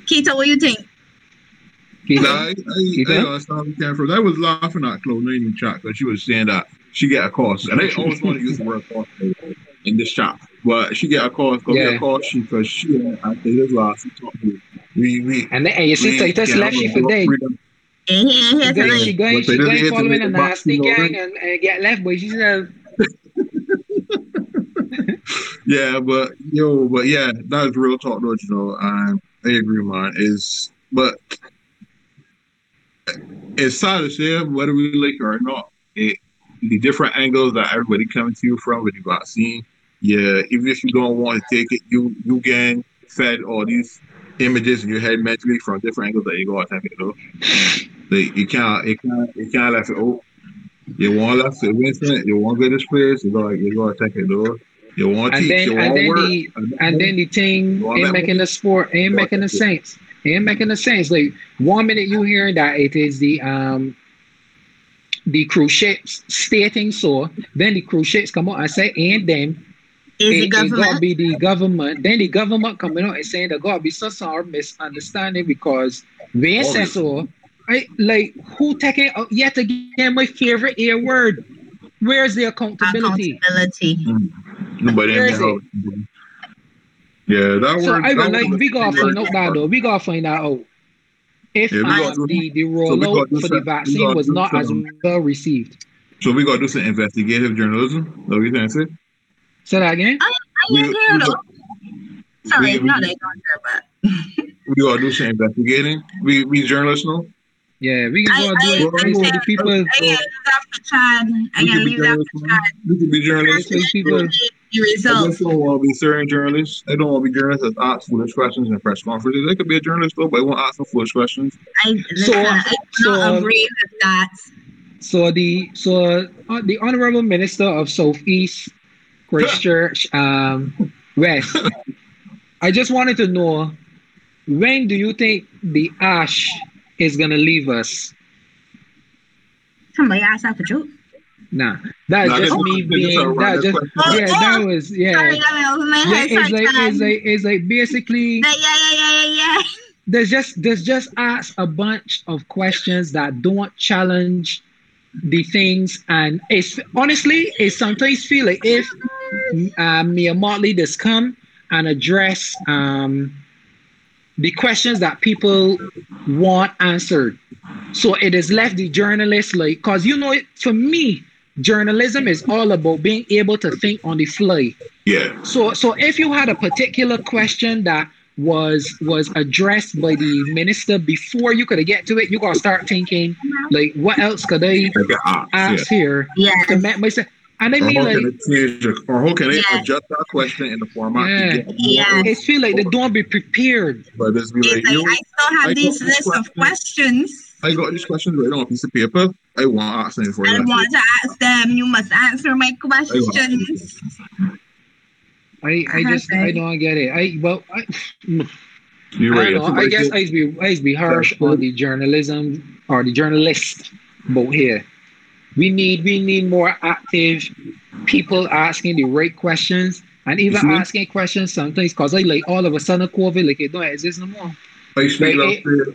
Keita, what do you think? Keep Nah, going. I, Keep I, I going. understand where you came. I was laughing at Chloe Nine in chat because she was saying that she get a course, and I always want to use the word course in this chat, but she get a course because Yeah. we a course she because she and I think this last we we we. And then and you see we Titus can left have she for block day. freedom. And he ain't here She going, tonight. she going, she going didn't following a the nasty gang and, and get left, but she said, [laughs] Yeah, but yo, but yeah, that's real talk, though. You know, um, I agree, man. Is but it's sad to say whether we like it or not. It, the different angles that everybody coming to you from with the vaccine. Yeah, even if you don't want to take it, you you getting fed all these images in your head mentally from different angles that you go attack it though. Like you can't, you can't, you can't let it. Oh, you want left it Vincent, you want good this place, you go, you go attack it though. You want and teach, then you and want then work, the and then the thing You ain't making the sport ain't making the that shit? sense. Ain't making the sense. Like one minute you hearing that it is the um the cruise ships stating so, then the cruise ships come out and say and then Is it, the it gotta be the government. Then the government coming out and saying there gotta be some sort of misunderstanding because they ain't say so. I like who taking out yet again my favorite A word. Where's the accountability? Accountability. Nobody Where in is the house. Yeah, that So word. I that would like we gotta find out that though. We gotta find that out. If Yeah, we uh, gotta do- the, the rollout gotta for the some- we vaccine was do not as well received. So we gotta do some investigative journalism. Is that what you trying to say? Say that again? I We- we here though. got- Sorry, we- not that I don't but [laughs] We gotta do some investigating. We we journalists know. Yeah, we can I- go I- do it. I Basically, said- people, I gotta leave that for Chad. I We gotta be leave that journalists. for. Chad. We could be journalists. basically people. The I results. just don't want to be certain journalists. They don't want to be journalists that ask foolish questions in press conferences. They could be a journalist though, but they won't ask some foolish questions. I, listen, So- I do so- not agree with that. So the so uh, the honorable minister of Southeast Christchurch [laughs] um, West. I just wanted to know when do you think the ash is gonna leave us? Somebody asked that for joke. Nah, that's Nah, just me being a that just question. yeah that was yeah Sorry, that was my yeah it's like Chad. it's like it's like basically [laughs] Yeah, yeah, yeah, yeah, yeah, yeah. there's just there's just ask a bunch of questions that don't challenge the things and it's honestly it sometimes feel like if um, me and Mottley just come and address um, the questions that people want answered so it is left the journalists like because you know it for me journalism is all about being able to think on the fly Yeah. so so if you had a particular question that was was addressed by the minister before you could get to it, you gotta start thinking like what else could I ask. Yeah. here Yeah. to make myself and I Or mean how like can I change the, or how can I Yeah. adjust that question in the format Yeah. to Yeah. it feel like they don't be prepared. But this be It's like, like you I still have I these got this list of questions. I got these questions right on a piece of paper. I want to ask them for I you. want to ask them. You must answer my questions. I, I just I don't get it. I well I, You're I right. don't know. I guess I'd be I'd be harsh That's on the journalism or the journalist boat here. We need we need more active people asking the right questions and even Mhm. asking questions sometimes because I like all of a sudden COVID like it don't exist no more. I speak love Like, say,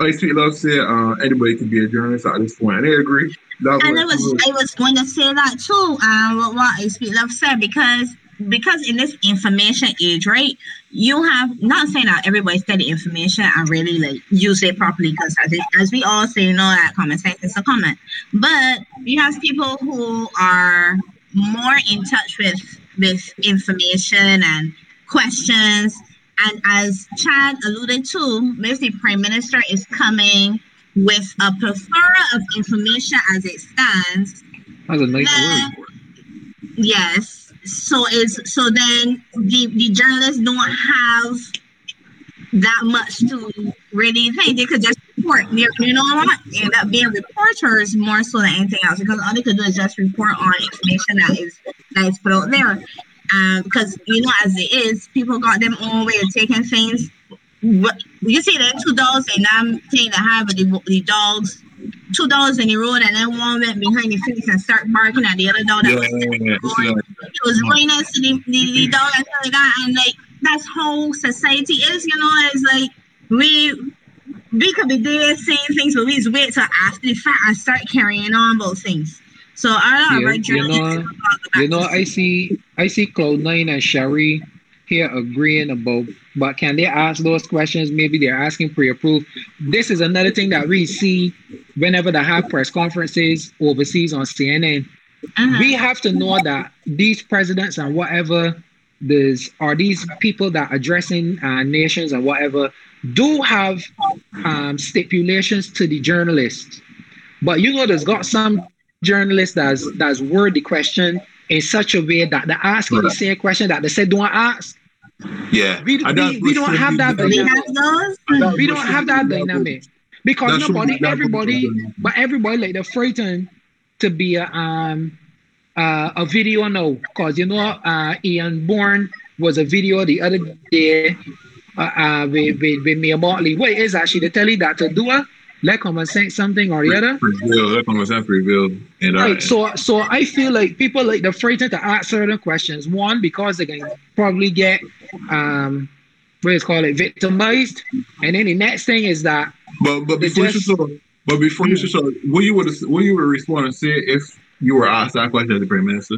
I speak love say, uh, anybody can be a journalist at this point, and I agree. That's And I was I was going to say that too. Um, what, what I speak love said because because in this information age, right? You have not saying that everybody study information and really like use it properly because as, as we all say, you know that common sense is a comment. But you have people who are more in touch with with information and questions. And as Chad alluded to, Mr. Prime Minister is coming with a plethora of information as it stands. That's a nice word. Yes. So is so then the, the journalists don't have that much to really think. They could just report. They're, you know what? They end up being reporters more so than anything else because all they could do is just report on information that is that is put out there. Um, because you know, as it is, people got them own way of taking things. You see them two dogs and I'm saying to have the, the dogs two dogs in the road and then one went behind the fence and start barking at the other dog that Yeah, yeah, is it was next to the, the, the mm-hmm. dog and like that. And like that's how society is, you know, it's like we we could be there saying things, but we just wait till after the fact and start carrying on about things. So I Yeah, don't know, you know- will go back You know, I see I see Cloud Nine and Sherry here agreeing about, but can they ask those questions? Maybe they're asking pre-approved. This is another thing that we see whenever they have press conferences overseas on CNN. Mhm. We have to know that these presidents and whatever this are these people that are addressing uh, nations and whatever do have um, stipulations to the journalists. But you know, there's got some journalists that's that's word the question in such a way that they're asking the same question that they said don't ask. Yeah, We- that's we- we don't have that should be- We dynamic. We don't have that dynamic because That should be- nobody, everybody, but everybody like they're frightened to be a um uh, a video now because you know uh Ian Bourne was a video the other day uh, uh with, with, with Mia Mottley. What is actually they tell you that to do it? Let common sense something or the other. Revealed. That conversation revealed. And Right. So so I feel like people like they're frightened to ask certain questions. One, because they can probably get um what is called it victimized. And then the next thing is that But but before just- you saw, but before you saw, what you would what you would respond and say if you were asked that question as the prime minister?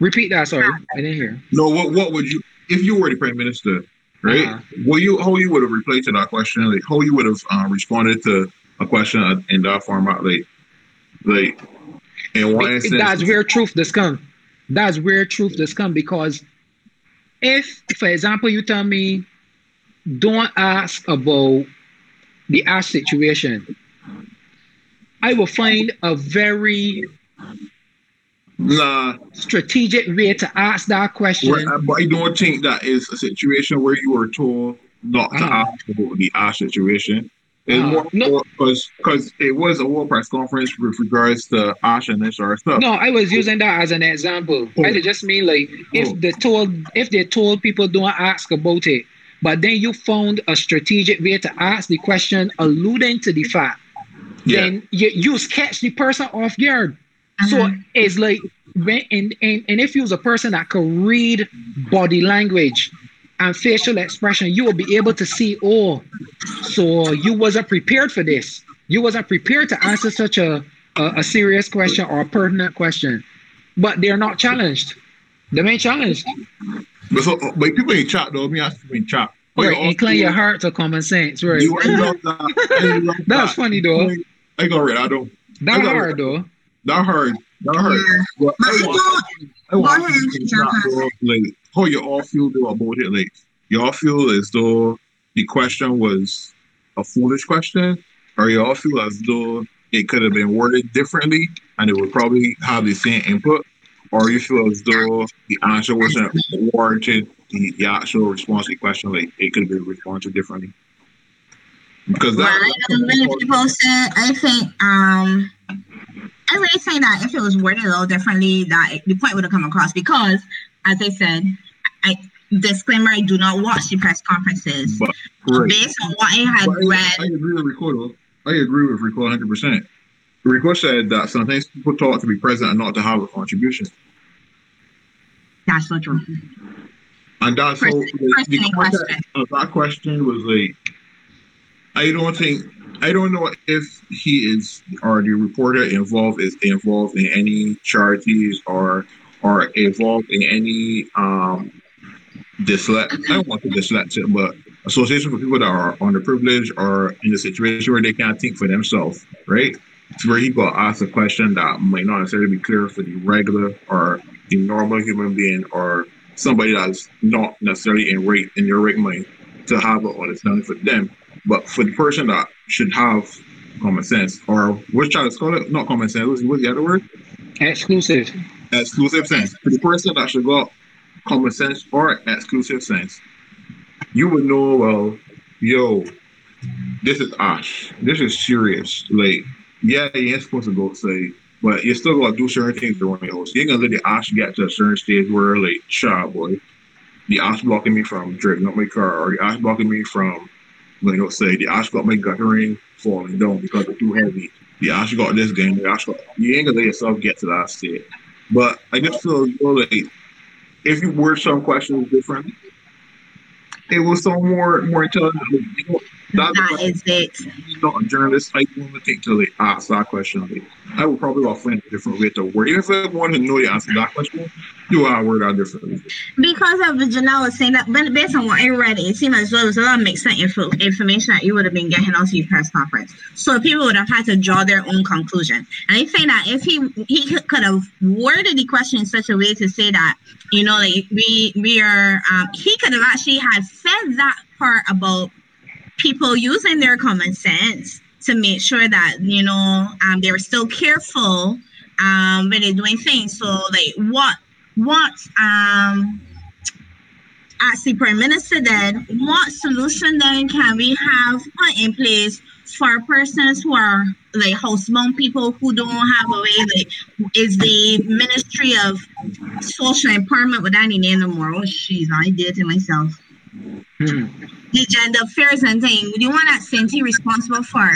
repeat that, sorry, I didn't hear. No, what what would you if you were the prime minister, right? Uh-huh. What you how you would have replied to that question? Like how you would have uh, responded to a question in that format? Like like in one It- instance, that's where truth does come. That's where truth does come because if, for example, you tell me, don't ask about the ash situation, I will find a very nah. strategic way to ask that question. Well, but I don't think that is a situation where you were told not to Uh-huh. ask about the Ash situation. It's Uh-huh. more No. because because it was a world press conference with regards to Ash and this sort of stuff. No, I was using that as an example. Oh. I just mean like if Oh. they told if they told people don't ask about it, but then you found a strategic way to ask the question alluding to the fact, yeah, then you, you catch the person off guard. So Mhm. it's like when and, and and if you was a person that could read body language and facial expression, you will be able to see, oh, so you wasn't prepared for this. You wasn't prepared to answer such a a, a serious question or a pertinent question. But they're not challenged. They ain't challenged. but so but people in chat though. Me ask people in chat. Right, you incline also- your heart to common sense. Right. You, I love that. [laughs] I love That's that. funny though. I got it. I don't. That I hard though. That hurt. That hurt. Yeah. But But I want, don't- I want Go ahead, people in chat, Jonathan. though, like how you all feel though about it. Like y'all feel as though the question was a foolish question, or y'all feel as though it could have been worded differently and it would probably have the same input, or you feel as though the answer wasn't warranted the, the actual response to the question, like it could have been responded differently. Because Well, that, I know many people said I think um I really think that if it was worded a little differently, that it- the point would have come across because, as I said, I disclaimer: I do not watch the press conferences. But- right. Based on what I had But I, I read, agree with Rico. though. I agree with Rico 100. percent Rico said that sometimes people talk to be present and not to have a contribution, that's not true. and that's how Person- the, the person in context question. of that question was like. I don't think I don't know if he is or the reporter involved is involved in any charities or or involved in any um I don't want to dyslexic, but association for people that are underprivileged or in a situation where they can't think for themselves, right? It's where he got asked a question that might not necessarily be clear for the regular or the normal human being or somebody that's not necessarily in right in your right mind to have an understanding for them. But for the person that should have common sense, or which trying to call it, not common sense, what's, what's the other word? Exclusive. exclusive sense. For the person that should got common sense or exclusive sense, you would know, well, yo, this is Ash. This is serious. Like, yeah, you ain't supposed to go say, but you still gotta do certain things around your house. You ain't gonna let the Ash get to a certain stage where, like, shot boy, the Ash blocking me from driving up my car, or the Ash blocking me from, like, know, say, the Ash got my guttering falling down because it's too heavy. The Ash got this game, the Ash got, you ain't gonna let yourself get to that stage. But I just feel like if you word some questions differently, it will sound more more intelligent. You know, That is it. not a journalist, I to like ask that question. I would probably find a different way to word. Even if I want to know the answer that question, you will word that differently. Because of Janelle was saying that, but based on what I read, it seemed as though it was a lot of mixed info, information that you would have been getting out of your press conference. So people would have had to draw their own conclusion. And I think that if he he could have worded the question in such a way to say that, you know, like we we are, um, he could have actually had said that part about people using their common sense to make sure that you know um, they're still careful um, when they're doing things. So like what what um as the prime minister then what solution then can we have put in place for persons who are like housebound people who don't have a way like is the ministry of social empowerment with any name no more oh jeez i did it myself. The gender affairs and thing the one that Senti responsible for.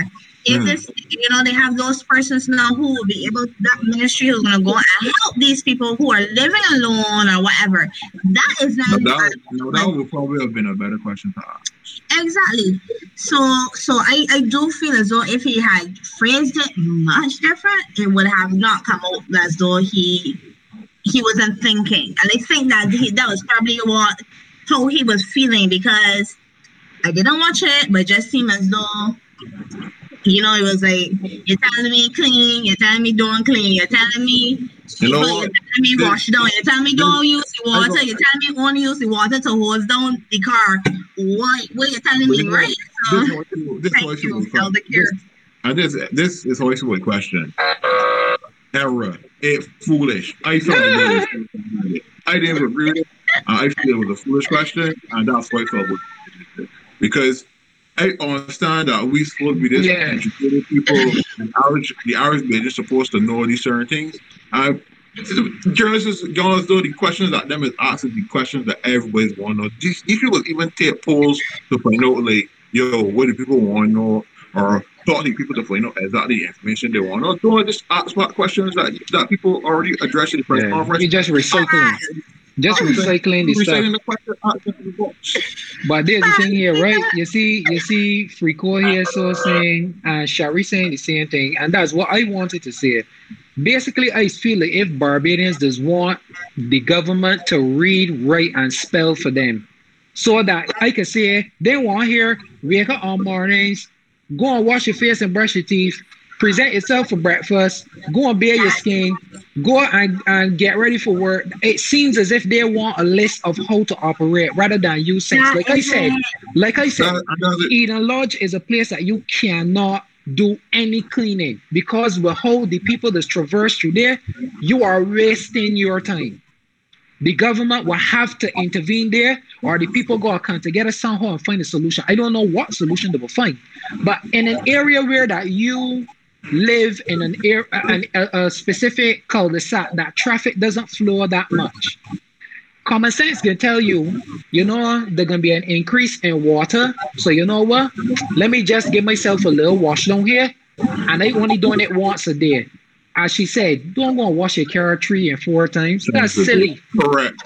Is Hmm. this you know they have those persons now who will be able that ministry who's gonna go and help these people who are living alone or whatever. That is not that, no, that would probably have been a better question to ask. exactly. So so I, I do feel as though if he had phrased it much different it would have not come out as though he he wasn't thinking. And I think that he that was probably what how he was feeling because I didn't watch it but it just seemed as though you know, it was like you're telling me clean, you're telling me don't clean, you're telling me You know you're telling me wash down, you're telling me don't use the water, you're telling me only use the water to hose down the car. What what you're telling me, right? This So, this is [laughs] thank what you you, Elder this, Kier. and this this is always a question. Error. It foolish. I thought I didn't agree with it. I feel it was a foolish question, and that's why I felt it because I understand that we supposed to be this Yeah. educated people. The average, the average they're just supposed to know these certain things. I, journalists, journalists, though the questions that them is asking the questions that everybody's want to know. These, these people even take polls to find out, like, yo, what do people want to know, or talk to people to find out exactly the information they want to know. Don't just ask smart questions that that people already addressed in the press Yeah. conference. You're just recycling, ah, just recycling the stuff. Recycling the the. But there's the thing here, right? You see, you see, Frico here so saying, and Shari saying the same thing, and that's what I wanted to say. Basically, I feel like if Barbadians does want the government to read, write, and spell for them, so that I can say they want here, wake up on mornings, go and wash your face and brush your teeth, present yourself for breakfast, go and bare your skin, go and, and get ready for work. It seems as if they want a list of how to operate rather than use sense. Like I said, it. like I said, That, and that's it. Eden Lodge is a place that you cannot do any cleaning because with how the people that traverse through there, you are wasting your time. The government will have to intervene there, or the people go out come together somehow and find a solution. I don't know what solution they will find, but in an area where that you live in an area, an, a, a specific cul-de-sac that traffic doesn't flow that much. Common sense can tell you, you know, there's gonna be an increase in water. So you know what? Let me just give myself a little wash down here, and I only doing it once a day. As she said, don't go and wash your car three and four times. That's silly. Correct.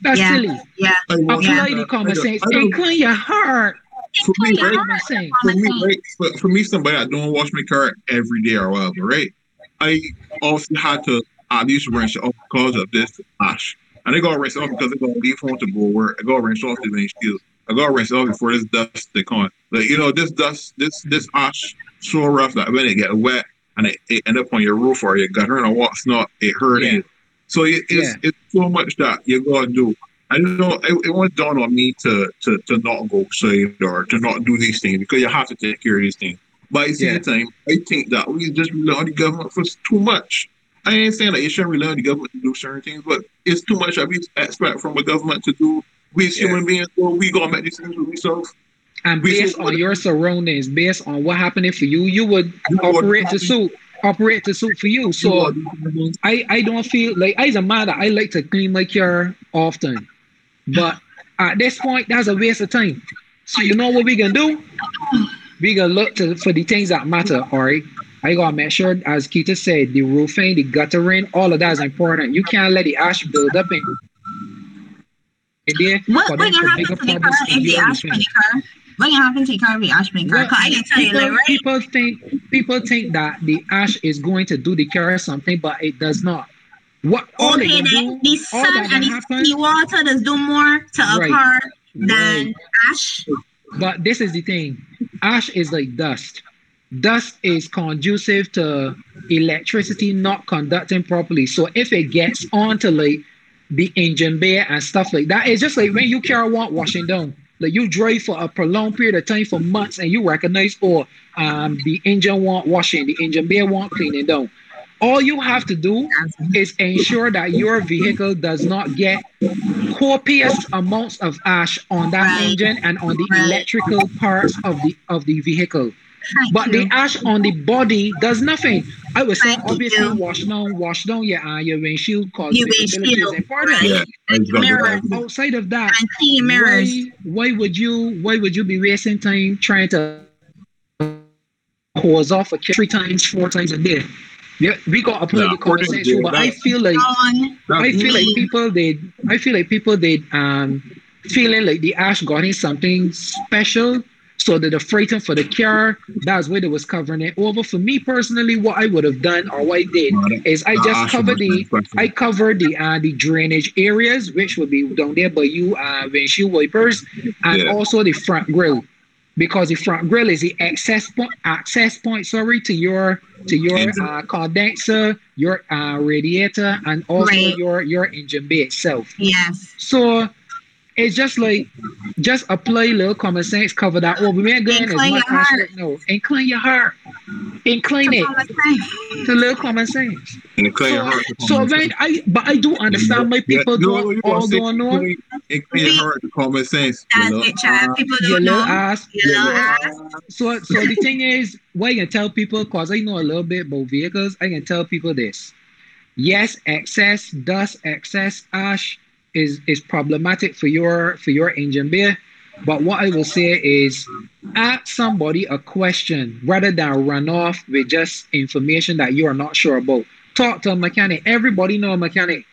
That's Yeah. silly. Yeah. I want Apply that. the common sense I and clean your heart. For me, right? heart. For me, right, for, for me, somebody I don't wash my car every day or whatever, right? I also had to at least rinse it off because of this ash. And I got rinse it off because I got leave home to go work. I got rinse off the windshield. I got rinse it off before this dust they come. Like you know, this dust, this this ash so rough that when it get wet and it, it end up on your roof or your gutter and what's not, it hurt Yeah. So it, it's Yeah. it's so much that you gotta do. I don't know. It, it won't dawn on me to, to to not go outside or to not do these things because you have to take care of these things. But at the same Yeah. time, I think that we just rely on the government for too much. I ain't saying that you shouldn't rely on the government to do certain things, but it's too much that we expect from the government to do. We as Yeah. human beings, well, we gonna make these things for ourselves. And We based on your surroundings, based on what happening for you, you would You know what- operate to suit operate to suit for you. So I, I don't feel like as a mother, I like to clean my car often. But at this point, that's a waste of time. So you know what we gonna do? We gonna look to for the things that matter, all right? I gotta make sure, as Keita said, the roofing, the guttering, all of that is important. You can't let the ash build up in, in there. What what can make happen to the car if the you ash for the car? what you have to take care of the ash? Well, 'Cause I can tell you, people, like, right? people think people think that the ash is going to do the or something, but it does not. What Okay, then the sun and the water does do more to Right. occur than right. ash. But this is the thing: ash is like dust. Dust is conducive to electricity not conducting properly. So if it gets onto like the engine bay and stuff like that, it's just like when you carry one washing down. Like you drive for a prolonged period of time for months and you recognize, oh, um, the engine want washing, the engine bay want cleaning down. All you have to do is ensure that your vehicle does not get copious amounts of ash on that Right. engine and on the Right. electrical parts of the of the vehicle. Thank But you. the ash on the body does nothing. I was saying, Thank obviously, you. wash down, wash down your uh, your windshield cause Your visibility is windshield, important. right. Yeah, exactly. mirrors. Outside of that, and clean mirrors. why, why would you why would you be wasting time trying to hose off a kid three times, four times a day? Yeah, we got a apply Yeah, the common according sense to too, but I feel like I feel like people they I feel like people they um feeling like the ash got in something special so that the freighting for the car that's why they was covering it over for me personally what I would have done or what I did is I just ash covered the. I covered the uh, the drainage areas which would be down there by you uh windshield wipers and Yeah. also the front grille because the front grille is the access point access point sorry to your to your uh, condenser your uh, radiator and also Right. your your engine bay itself Yes. so it's just like just apply little common sense cover that over we ain't getting as Incline much your ash heart. right now incline your heart incline That's it all to little common sense And the clean so, heart. so when I but I do understand my Yeah, people no, don't all gonna say don't know It clean heart to common sense. you That's know? it, child. People don't know. ass Your little ass. So, so the thing is, what I can tell people, cause I know a little bit about vehicles, I can tell people this: yes, excess dust, excess ash is is problematic for your for your engine bay. But what I will say is, ask somebody a question rather than run off with just information that you are not sure about. Talk to a mechanic. Everybody know a mechanic.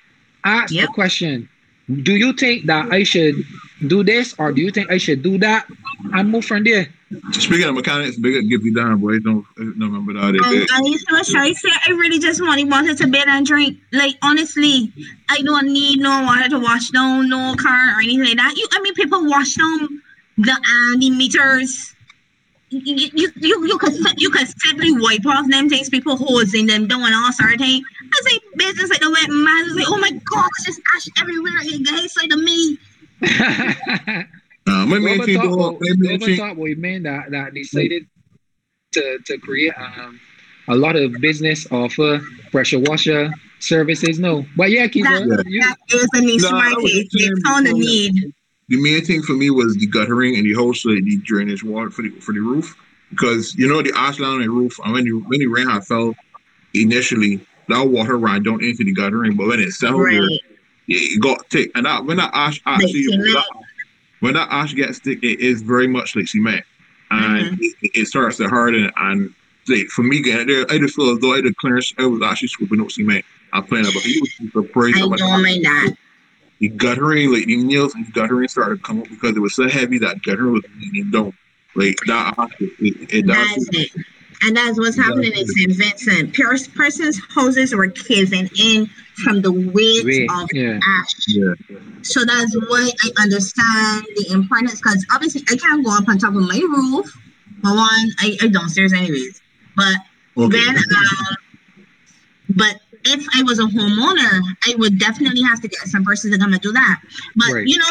Ask Yep. a question. Do you think that I should do this or do you think I should do that? And move from there. Speaking of mechanics, big up give you down, boy. Don't don't remember that. Um, They- I used to try to say I really just wanted water to bed and drink. Like honestly, I don't need no water to wash down no car or anything like that. You, I mean, people wash down the uh, the meters. You you you, you could you could simply wipe off them things. People hosing them down and all sort of thing. I say business like the wet man. I say, oh my god, it's just ash everywhere. You guys say to me. [laughs] My main Robert thing, thought, though, about, my main Robert thing- thought about men that, that decided to, to create um, a lot of business offer pressure washer services. No, but yeah, keep That, you, that is a niche Nah, I market. was They found a need. the main thing for me was the guttering and the house, like the drainage water for the for the roof, because you know the ash line on the roof, and when the when the rain had fell initially, that water ran down into the guttering, but when it settled, Right. there, it got thick, and that when that ash actually that, when that ash gets thick, it is very much like cement, and mm-hmm. it, it starts to harden. And like for me, getting there, I just feel as though I did clearance. I was actually scooping up cement. I'm playing about it. was surprised I don't mind that. the guttering, like the nails and guttering started to come up because it was so heavy that gutter was leaning down. Like that, it, it, it it. And that's what's happening in St. Vincent. Pers- persons' houses were caving in from the weight Wait, of yeah. ash. Yeah, So that's why I understand the importance because obviously I can't go up on top of my roof. For one, I, I downstairs anyways. But okay. then, um, but if I was a homeowner, I would definitely have to get some person to come and do that. But Right. you know,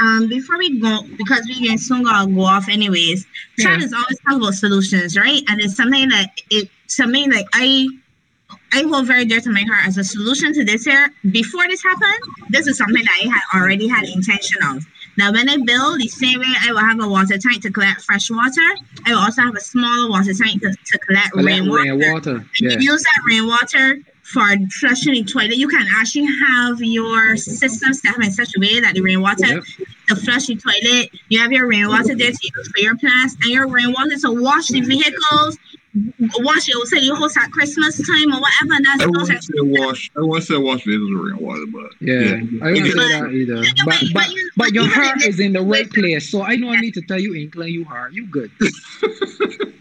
um, before we go, because we can soon gonna go off anyways. Chad Yeah. is always talking about solutions, right? And it's something that it something like I I hold very dear to my heart as a solution to this here. Before this happened, this is something that I had already had intention of. Now, when I build the same way, I will have a water tank to collect fresh water. I will also have a smaller water tank to, to collect Collect rainwater. rainwater. Yeah. use that rainwater for flushing the toilet. You can actually have your system set up in such a way that the rainwater Yep. to flush the toilet. You have your rainwater there to use for your plants and your rainwater to wash the vehicles wash it. Will say you host at Christmas time or whatever. And that's Everyone those are said wash. Everyone said wash this is rainwater, but Yeah, yeah. I don't say But- that either. Yeah, But but- but but but but your heart is in the right place, so I don't need to tell you incline you are You good. [laughs]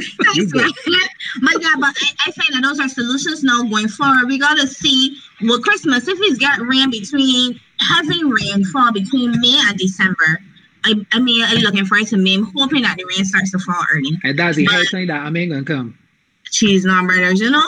[laughs] You good. [laughs] but yeah, but I, I think that those are solutions now going forward. We gotta see well Christmas if it's got rain between heavy rainfall between May and December. I, I mean I'm looking forward to May. I'm hoping that the rain starts to fall early. And that's the high time that I'm ain't gonna come. Cheese not burgers, you know?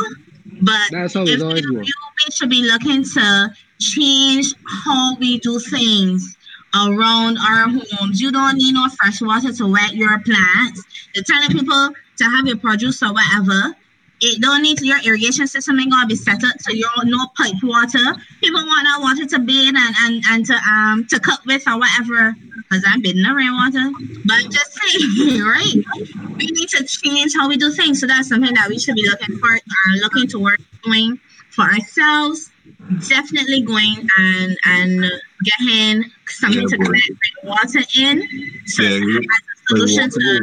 But That's how it's we, always we work. should be looking to change how we do things around our homes. You don't need no fresh water to wet your plants. You're telling people to have your produce or whatever. It don't need your irrigation system ain't gonna be set up so you're no pipe water. People want that water to bathe and, and, and to um to cook with or whatever. Because I'm bidding the rainwater. But just saying, [laughs] right? We need to change how we do things. So that's something that we should be looking for uh, looking towards doing for ourselves. Definitely going and and getting something Yeah, to boy. collect water in. So Yeah, as a solution to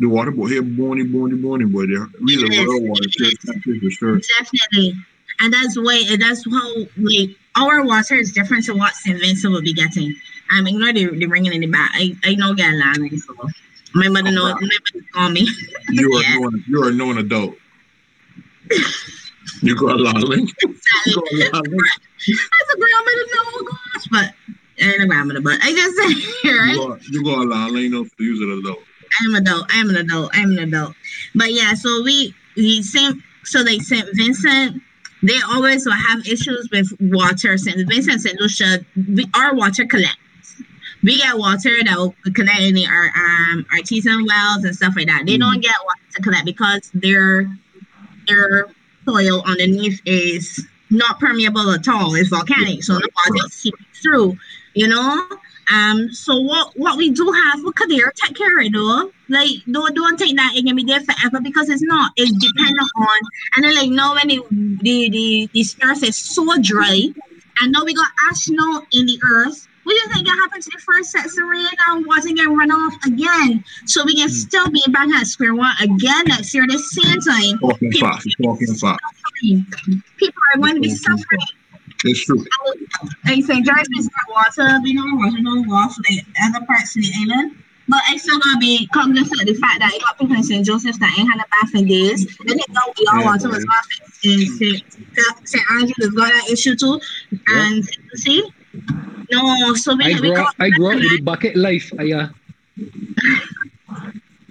the water boy here, morning, morning, morning, boy. There, really, Yes, well water, yes. sure. Definitely. And that's way that's how like our water is different to what St. Vincent will be getting. I um, ignore the, the ringing in the back. I, I know get landing, so my mother Oh, knows wow. my mother call me. [laughs] You are Yeah. known, you are a known adult. You got a of. [laughs] You got of link. As a grandmother, no gosh, but ain't a grandmother, but I just [laughs] say right. You got, you got a lot of link enough to use it adult. I'm an adult. I'm an adult. I'm an adult. But yeah, so we we Saint so like Saint Vincent, they always will have issues with water. Saint Vincent, Saint Lucia, we, our water collects. We get water that will connect in our um artesian wells and stuff like that. They don't get water to collect because their their soil underneath is not permeable at all. It's volcanic, so the water seeps through. You know, um, so what what we do have, could there take care of it though. Like don't don't think that it can be there forever because it's not. It's dependent on and then like now when the the the this earth is so dry and now we got ash now in the earth. What do you think can happen to the first set of rain and water get run off again? So we can still be back at square one again next year, the same time. Talking fast. You're talking fast. People are going to be suffering. It's true. Like St. George is got water, we know water don't go off the other parts of the island. But I still gotta be cognizant of the fact that you got people in St. Joseph's that ain't had a bath in days. And they know we all Yeah, water boy. was off in St. St. Andrew has got that issue too. And see? No, so we, I we grew up, got I grew up with the bucket life. I, uh,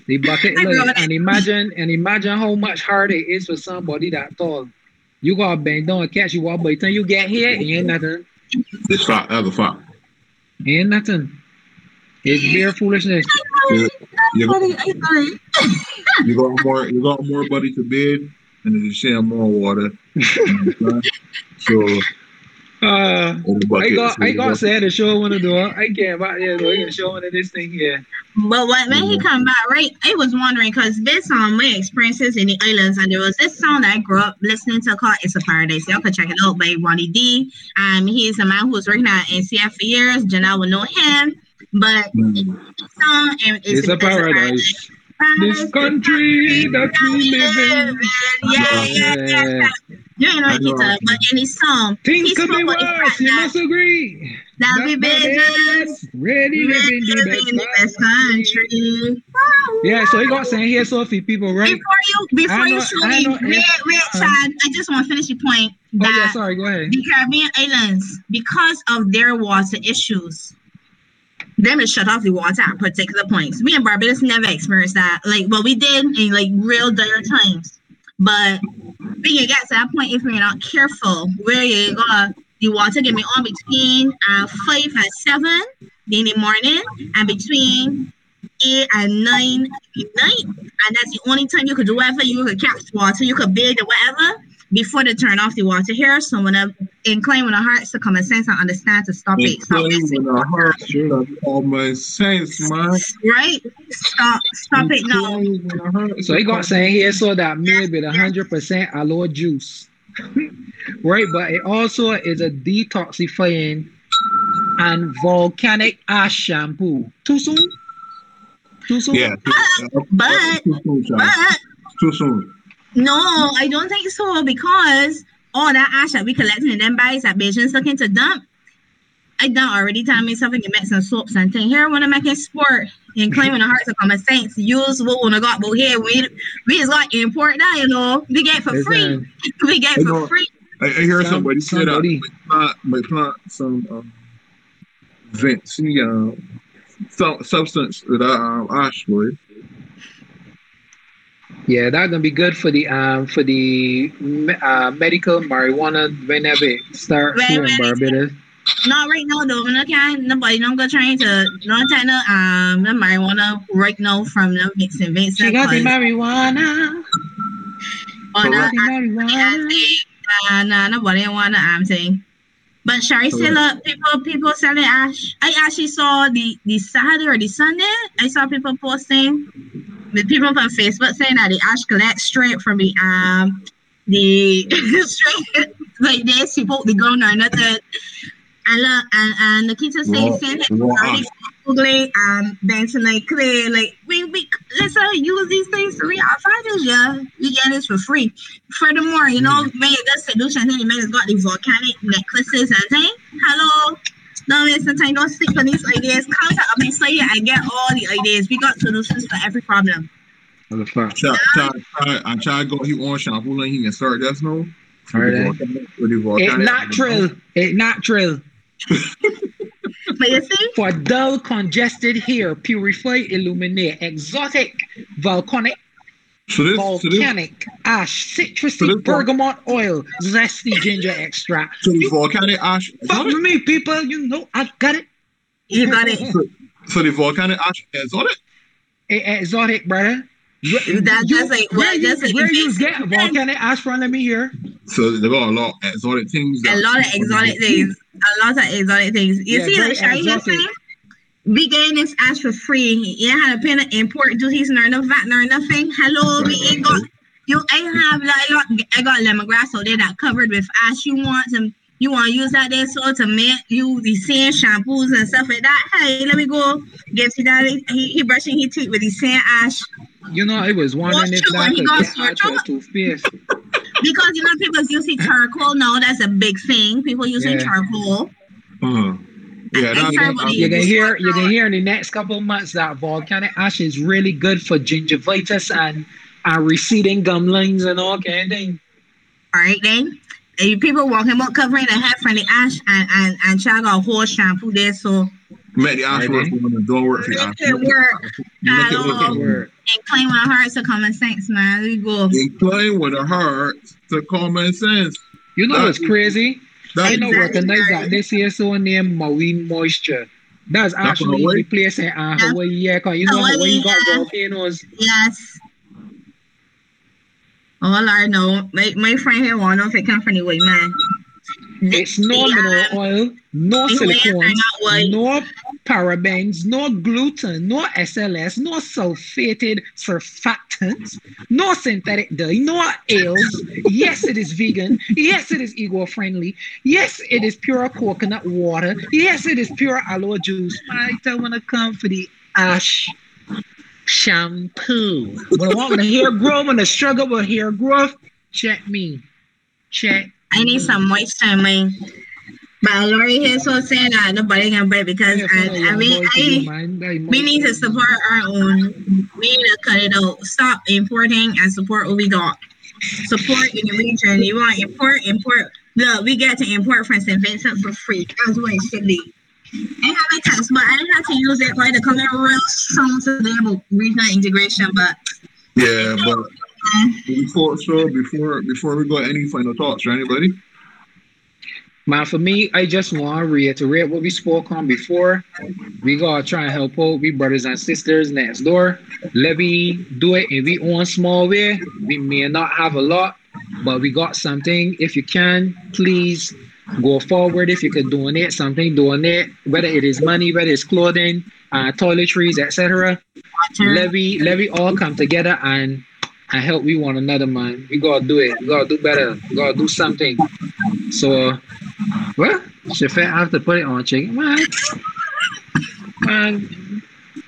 the bucket life. And imagine and imagine how much harder it is for somebody that tall. You gotta bend down and catch you walk, but the time you get here, ain't nothing. It's fact. That's a fact. Ain't nothing. It's bare foolishness. You, you, Funny, I funny. [laughs] you got more. You got more body to bed, and then you share more water. [laughs] so Uh, I bucket, got so I you got said to show one of the I can't back there though. I can show one of this thing here. But when, when he come back, right, I was wondering because based on my experiences in the islands, and there was this song that I grew up listening to called "It's a Paradise." Y'all can check it out by Ronnie D. Um, he's a man who's working at NCF for years. Janelle will know him, but Mm. the song um, is It's a paradise. This country that we live in. Yeah, yeah, yeah. Yeah. You ain't know I know. But in his song, Things he could spoke be about the worse. You must agree. that we That been man just Ready live in the in the best best country. Yeah, so he got saying here, Sophie, people, right? Before you, before I you know- show I me, know- wait, wait, uh, Chad, I just want to finish your point Oh, yeah, that sorry, go ahead. the Caribbean islands, because of their water issues, them to shut off the water at particular points. We in Barbados never experienced that. Like, well, we did in like real dire times, but we can get to that point if you're not careful. Where you got the water can be on between uh, five and seven in the morning, and between eight and nine at night, and that's the only time you could do whatever you could catch water, you could bathe or whatever before they turn off the water here. So when I incline with our hearts to common sense and understand to stop it, stop Incline it, with a heart, that's common sense, man. right? Stop, stop it now. Incline with a heart. So he got saying here so that made with hundred percent aloe juice. [laughs] right, but it also is a detoxifying and volcanic ash shampoo. Too soon? Too soon? Yeah. Too, But, but Too soon. No, I don't think so because all that ash that we collecting in them bags that Bajans looking to dump, I done already tell me something and make some soaps and thing. Here when I make a sport and claiming the hearts of common sense, use what when I got but here we we just got import that, you know. We get for free. Listen, [laughs] we get You for know, free. I, I hear Some- somebody say that somebody- might plant, might plant some um, Vinci um, some substance to that um, ash, boy. Yeah, that's gonna be good for the um for the uh, medical marijuana whenever it start Right, here in right. Barbados. Not right now though. No can nobody don't go trying to don't take no um the marijuana right now from the Vincent Vincent. She got the marijuana. on She got the the marijuana. Nah, nah, nobody want the arm thing. But Sherry still up. People, people selling ash. I actually saw the the Saturday or the Sunday. I saw people posting with people from Facebook saying that they ash collect straight from the um the [laughs] straight like this people the ground or nothing. And look, and and Nikita Raw- saying saying ash. Googling um dancing like clear like we we let's uh, use these things to read our findings, yeah. We get this for free. Furthermore, you know, Mm-hmm. when you got solution, then you may have got the volcanic necklaces and thing. Hello. No, Mr. Time, don't stick on these ideas. Contact me so yeah, I get all the ideas. We got solutions for every problem. Motherfucker. Try, try, try, and try go he on shampoo and he can start just now. It's With the It volcanic- natural. It natural. [laughs] But you see, For dull, congested hair, purify, illuminate, exotic, volcanic, So this, so this, volcanic, ash, So citrusy, this one- bergamot oil, zesty ginger extract. so the volcanic ash. Fuck with me, people. You know I got it. you got it. So the volcanic ash is on it. Exotic, brother. Where- That- you- that's like- where you, that's like where you basic. get volcanic ash from? Let me hear. So they got a lot of exotic things. A lot of exotic things. A lot of exotic things. You Yeah, see, very like Sherry here saying, this ash for free. You ain't had to pay the import duties nor no VAT nor nothing. Hello, we ain't got you ain't have like I got, I got lemongrass out there that covered with ash. You want some you want to use that there so to make you the same shampoos and stuff like that. Hey, let me go get you that. He, he brushing his teeth with the same ash You know, I was wondering if that could get out toothpaste. because you know people using charcoal now. That's a big thing. People using Yeah. charcoal. Uh-huh. Yeah, I that's, tried what that's, You can hear, you can hear in the next couple of months that volcanic ash is really good for gingivitis and and receding gum lines and all kind of thing. All right then. And people walking about covering the head from the ash and and and Chad got a whole shampoo there, so make the ash work for them. Don't work for the make it work. Make it Hello. work. Word. And claim my hearts of common sense, man. There you go. Incline with a heart to common sense. You know what's crazy? I That's know Exactly. recognize that this here so named Marine Moisture. That's actually Hawaii? the place in uh, Yeah. Hawaii, yeah, 'cause you know Hawaii, Hawaii got yeah. volcanoes. Yes. All I know, my, my friend here want to know if it come from the way, man. It's no mineral oil, no the way I silicones, find out why- no parabens, no gluten, no SLS, no sulfated surfactants, no synthetic dye, no oils. Yes, it is vegan. Yes, it is eco-friendly. Yes, it is pure coconut water. Yes, it is pure aloe juice. I don't want to come for the ash shampoo. When I want my hair grow, when I struggle with hair growth, check me. Check I need some moisture in. But Lori here so saying that nobody can buy because I, I mean I we need to support our own. We need to cut it out. Stop importing and support what we got. Support in the region. You want import, import. Look, we get to import from St. Vincent for free. That's what it should be. I have a test, but I didn't have to use it for to come in real strong to be able regional integration. But Yeah, but mm. before so before before we go, any final thoughts for anybody? Man, for me, I just want to reiterate what we spoke on before. We gotta try and help out we brothers and sisters next door. Let me do it in we own small way. We may not have a lot, but we got something. If you can, please go forward. If you could donate something, donate. Whether it is money, whether it's clothing, uh, toiletries, etc. Let we let we all come together and and help we one another, man. We gotta do it. We gotta do better. We gotta do something. So, well, if I have to put it on chicken, man, man,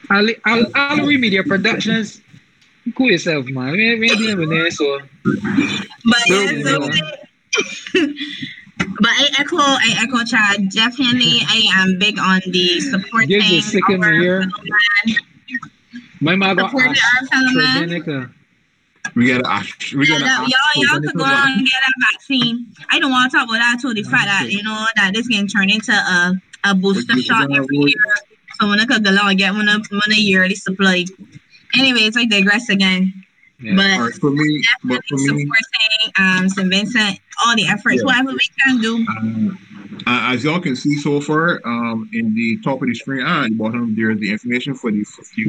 Ali, Al, Al Media Productions, cool yourself, man. We ain't, we ain't dealing with that, so. But yeah, [laughs] so but I echo, I echo Chad. Definitely, I am big on the supporting Give you second our year. fellow My mom got supporting our fellow man. AstraZeneca. We gotta ask. We that, ask. y'all, y'all could go out and get that vaccine. I don't want to talk about that to the fact that you know that this can turn into a, a booster shot every year. So when I could go out and get one of one a yearly supply. Anyways, I digress again. Yeah. But right, for me, but for me, supporting um St. Vincent, all the efforts, Yeah. whatever we can do. Um, uh, as y'all can see so far, um, in the top of the screen and the bottom, there's the information for the the,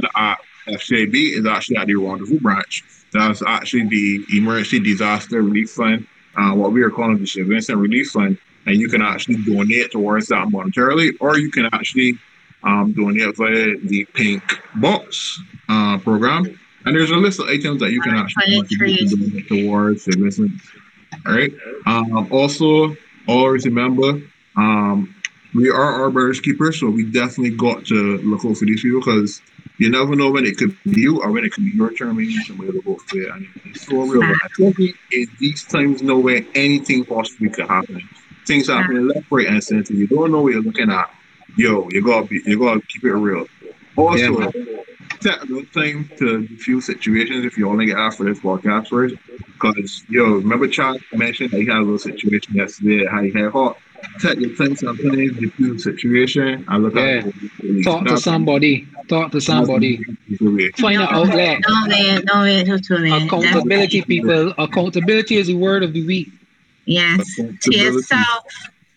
the at FCAB is actually at the Rendezvous branch. That's actually the Emergency Disaster Relief Fund, uh, what we are calling the St. Vincent Relief Fund, and you can actually donate towards that monetarily, or you can actually um, donate via the Pink Box uh, program. And there's a list of items that you can actually donate towards St. Vincent. All right. Um, also, always remember, um, we are our brother's keepers, so we definitely got to look out for these people because you never know when it could be you or when it could be your turn. Maybe somebody to go for it. And it's so real. But I think in these times, know where anything possibly could happen. Things happening left, right, and center. You don't know what you're looking at. Yo, you gotta be, you gotta keep it real. Also, take a little time to defuse situations if you only get asked for this podcast first. Because, yo, remember Chad mentioned that he had a little situation yesterday, how he had hot. Take your time sometimes, defuse the situation, and look Yeah. at Talk to somebody. Talk to somebody. Find an outlet. Don't wait, don't wait till too late. That's- Accountability, people. Accountability is the word of the week. Yes, to yourself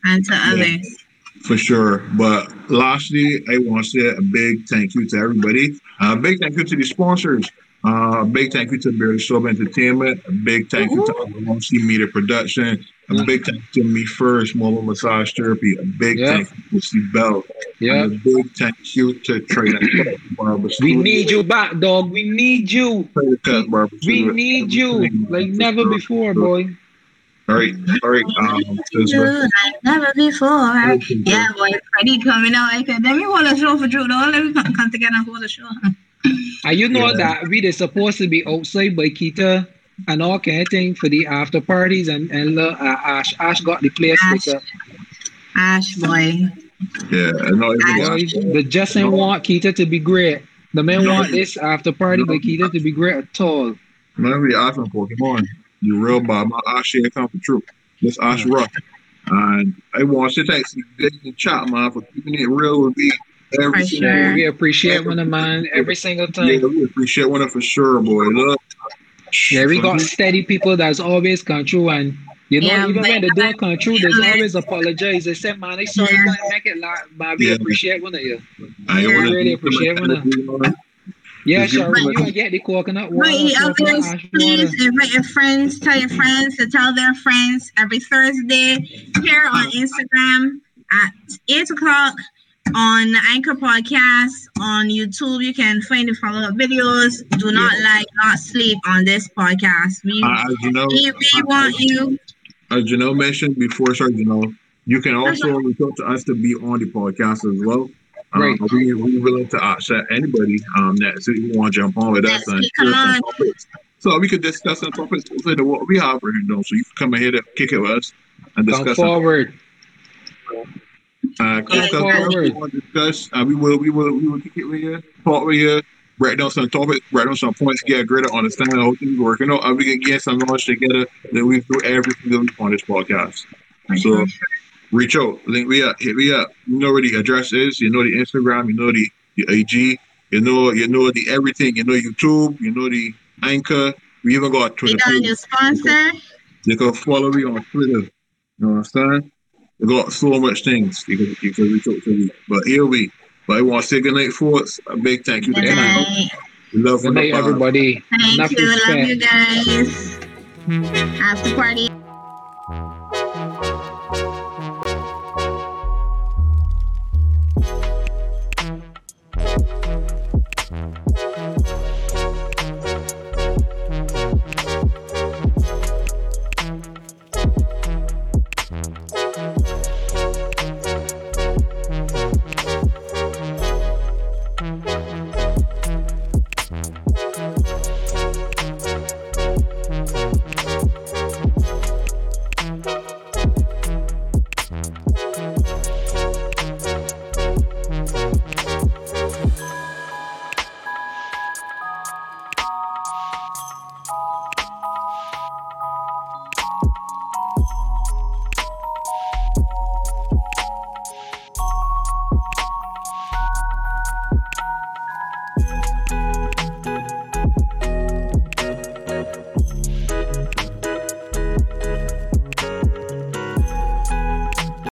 and to others. For sure. But lastly, I want to say a big thank you to everybody. A big thank you to the sponsors. Uh, a big thank you to Barely Sober Entertainment. A big thank you to Alonsi Media Production. A big thank you to Me First Mobile Massage Therapy. A big Yeah. thank you to Steve Bell. Yeah. And a big thank you to Trade Barber We need you back, dog. We need you. Trade Cut Barber We Studio. need you like never before, boy. All right, all right. Um, You like never before. Yeah, boy, Freddie coming out. I said, let me hold a show for Drew. Don't let me come, come together and hold a show. And you know Yeah. that we are supposed to be outside by Keita and all kind of thing for the after parties and and uh, Ash Ash got the place Ash. with uh, Ash, boy. yeah, I know everything boy, the just ain't want Keita to be great. The man want this after party by Keita to be great at all. Man, we asking Pokemon. You real Bob. My Ash here come for true. This Ash rough. And I want to thank you big in chat, man, for keeping it real with me every For single sure. We appreciate one of mine every single time. Yeah, time. we appreciate one of for sure, boy. Look. Yeah, we got steady people that's always come true and you know, Yeah, even when they don't come true, there's always apologize. They say, man, they sorry, Yeah. man, make it like, man, we Yeah. appreciate one of you. I Yeah. Really do appreciate one of one that. Yeah, Is you- Sharon, you and get the coconut water. Right, coconut others, ash water. please invite your friends, tell your friends to tell their friends every Thursday here on Instagram at 8 o'clock on the Anchor Podcast on YouTube. You can find the follow up videos. Do not like, not sleep on this podcast. We, Uh, as you know, we, we want you. as Janelle mentioned before, sorry, Janelle, you can also reach out to us to be on the podcast as well. Um, Right. we, we're willing to accept anybody um, that so you want to jump on with us Yes, and come on. topics. So we could discuss some topics instead of what we have right now. So you can come ahead and kick it with us and Come discuss. some- forward. Uh, Yeah, discuss we want to discuss. Uh, we will, we will, we will kick it with you, talk with you, write down some topics, write down some points, get a greater understanding of how things working out, and we can get some knowledge together that we do everything that we on this podcast. So reach out, link me up, hit me up. You know where the address is. You know the Instagram. You know the, the AG. You know you know the everything. You know YouTube. You know the Anchor. We even got Twitter. got a new sponsor. You can follow me on Twitter. You know what I'm saying? We got so much things because can, you can reach to me. But here we, but I want to say good night, folks. A big thank you to everyone. Love good night, everybody. Thank Enough you. Love you guys. After party.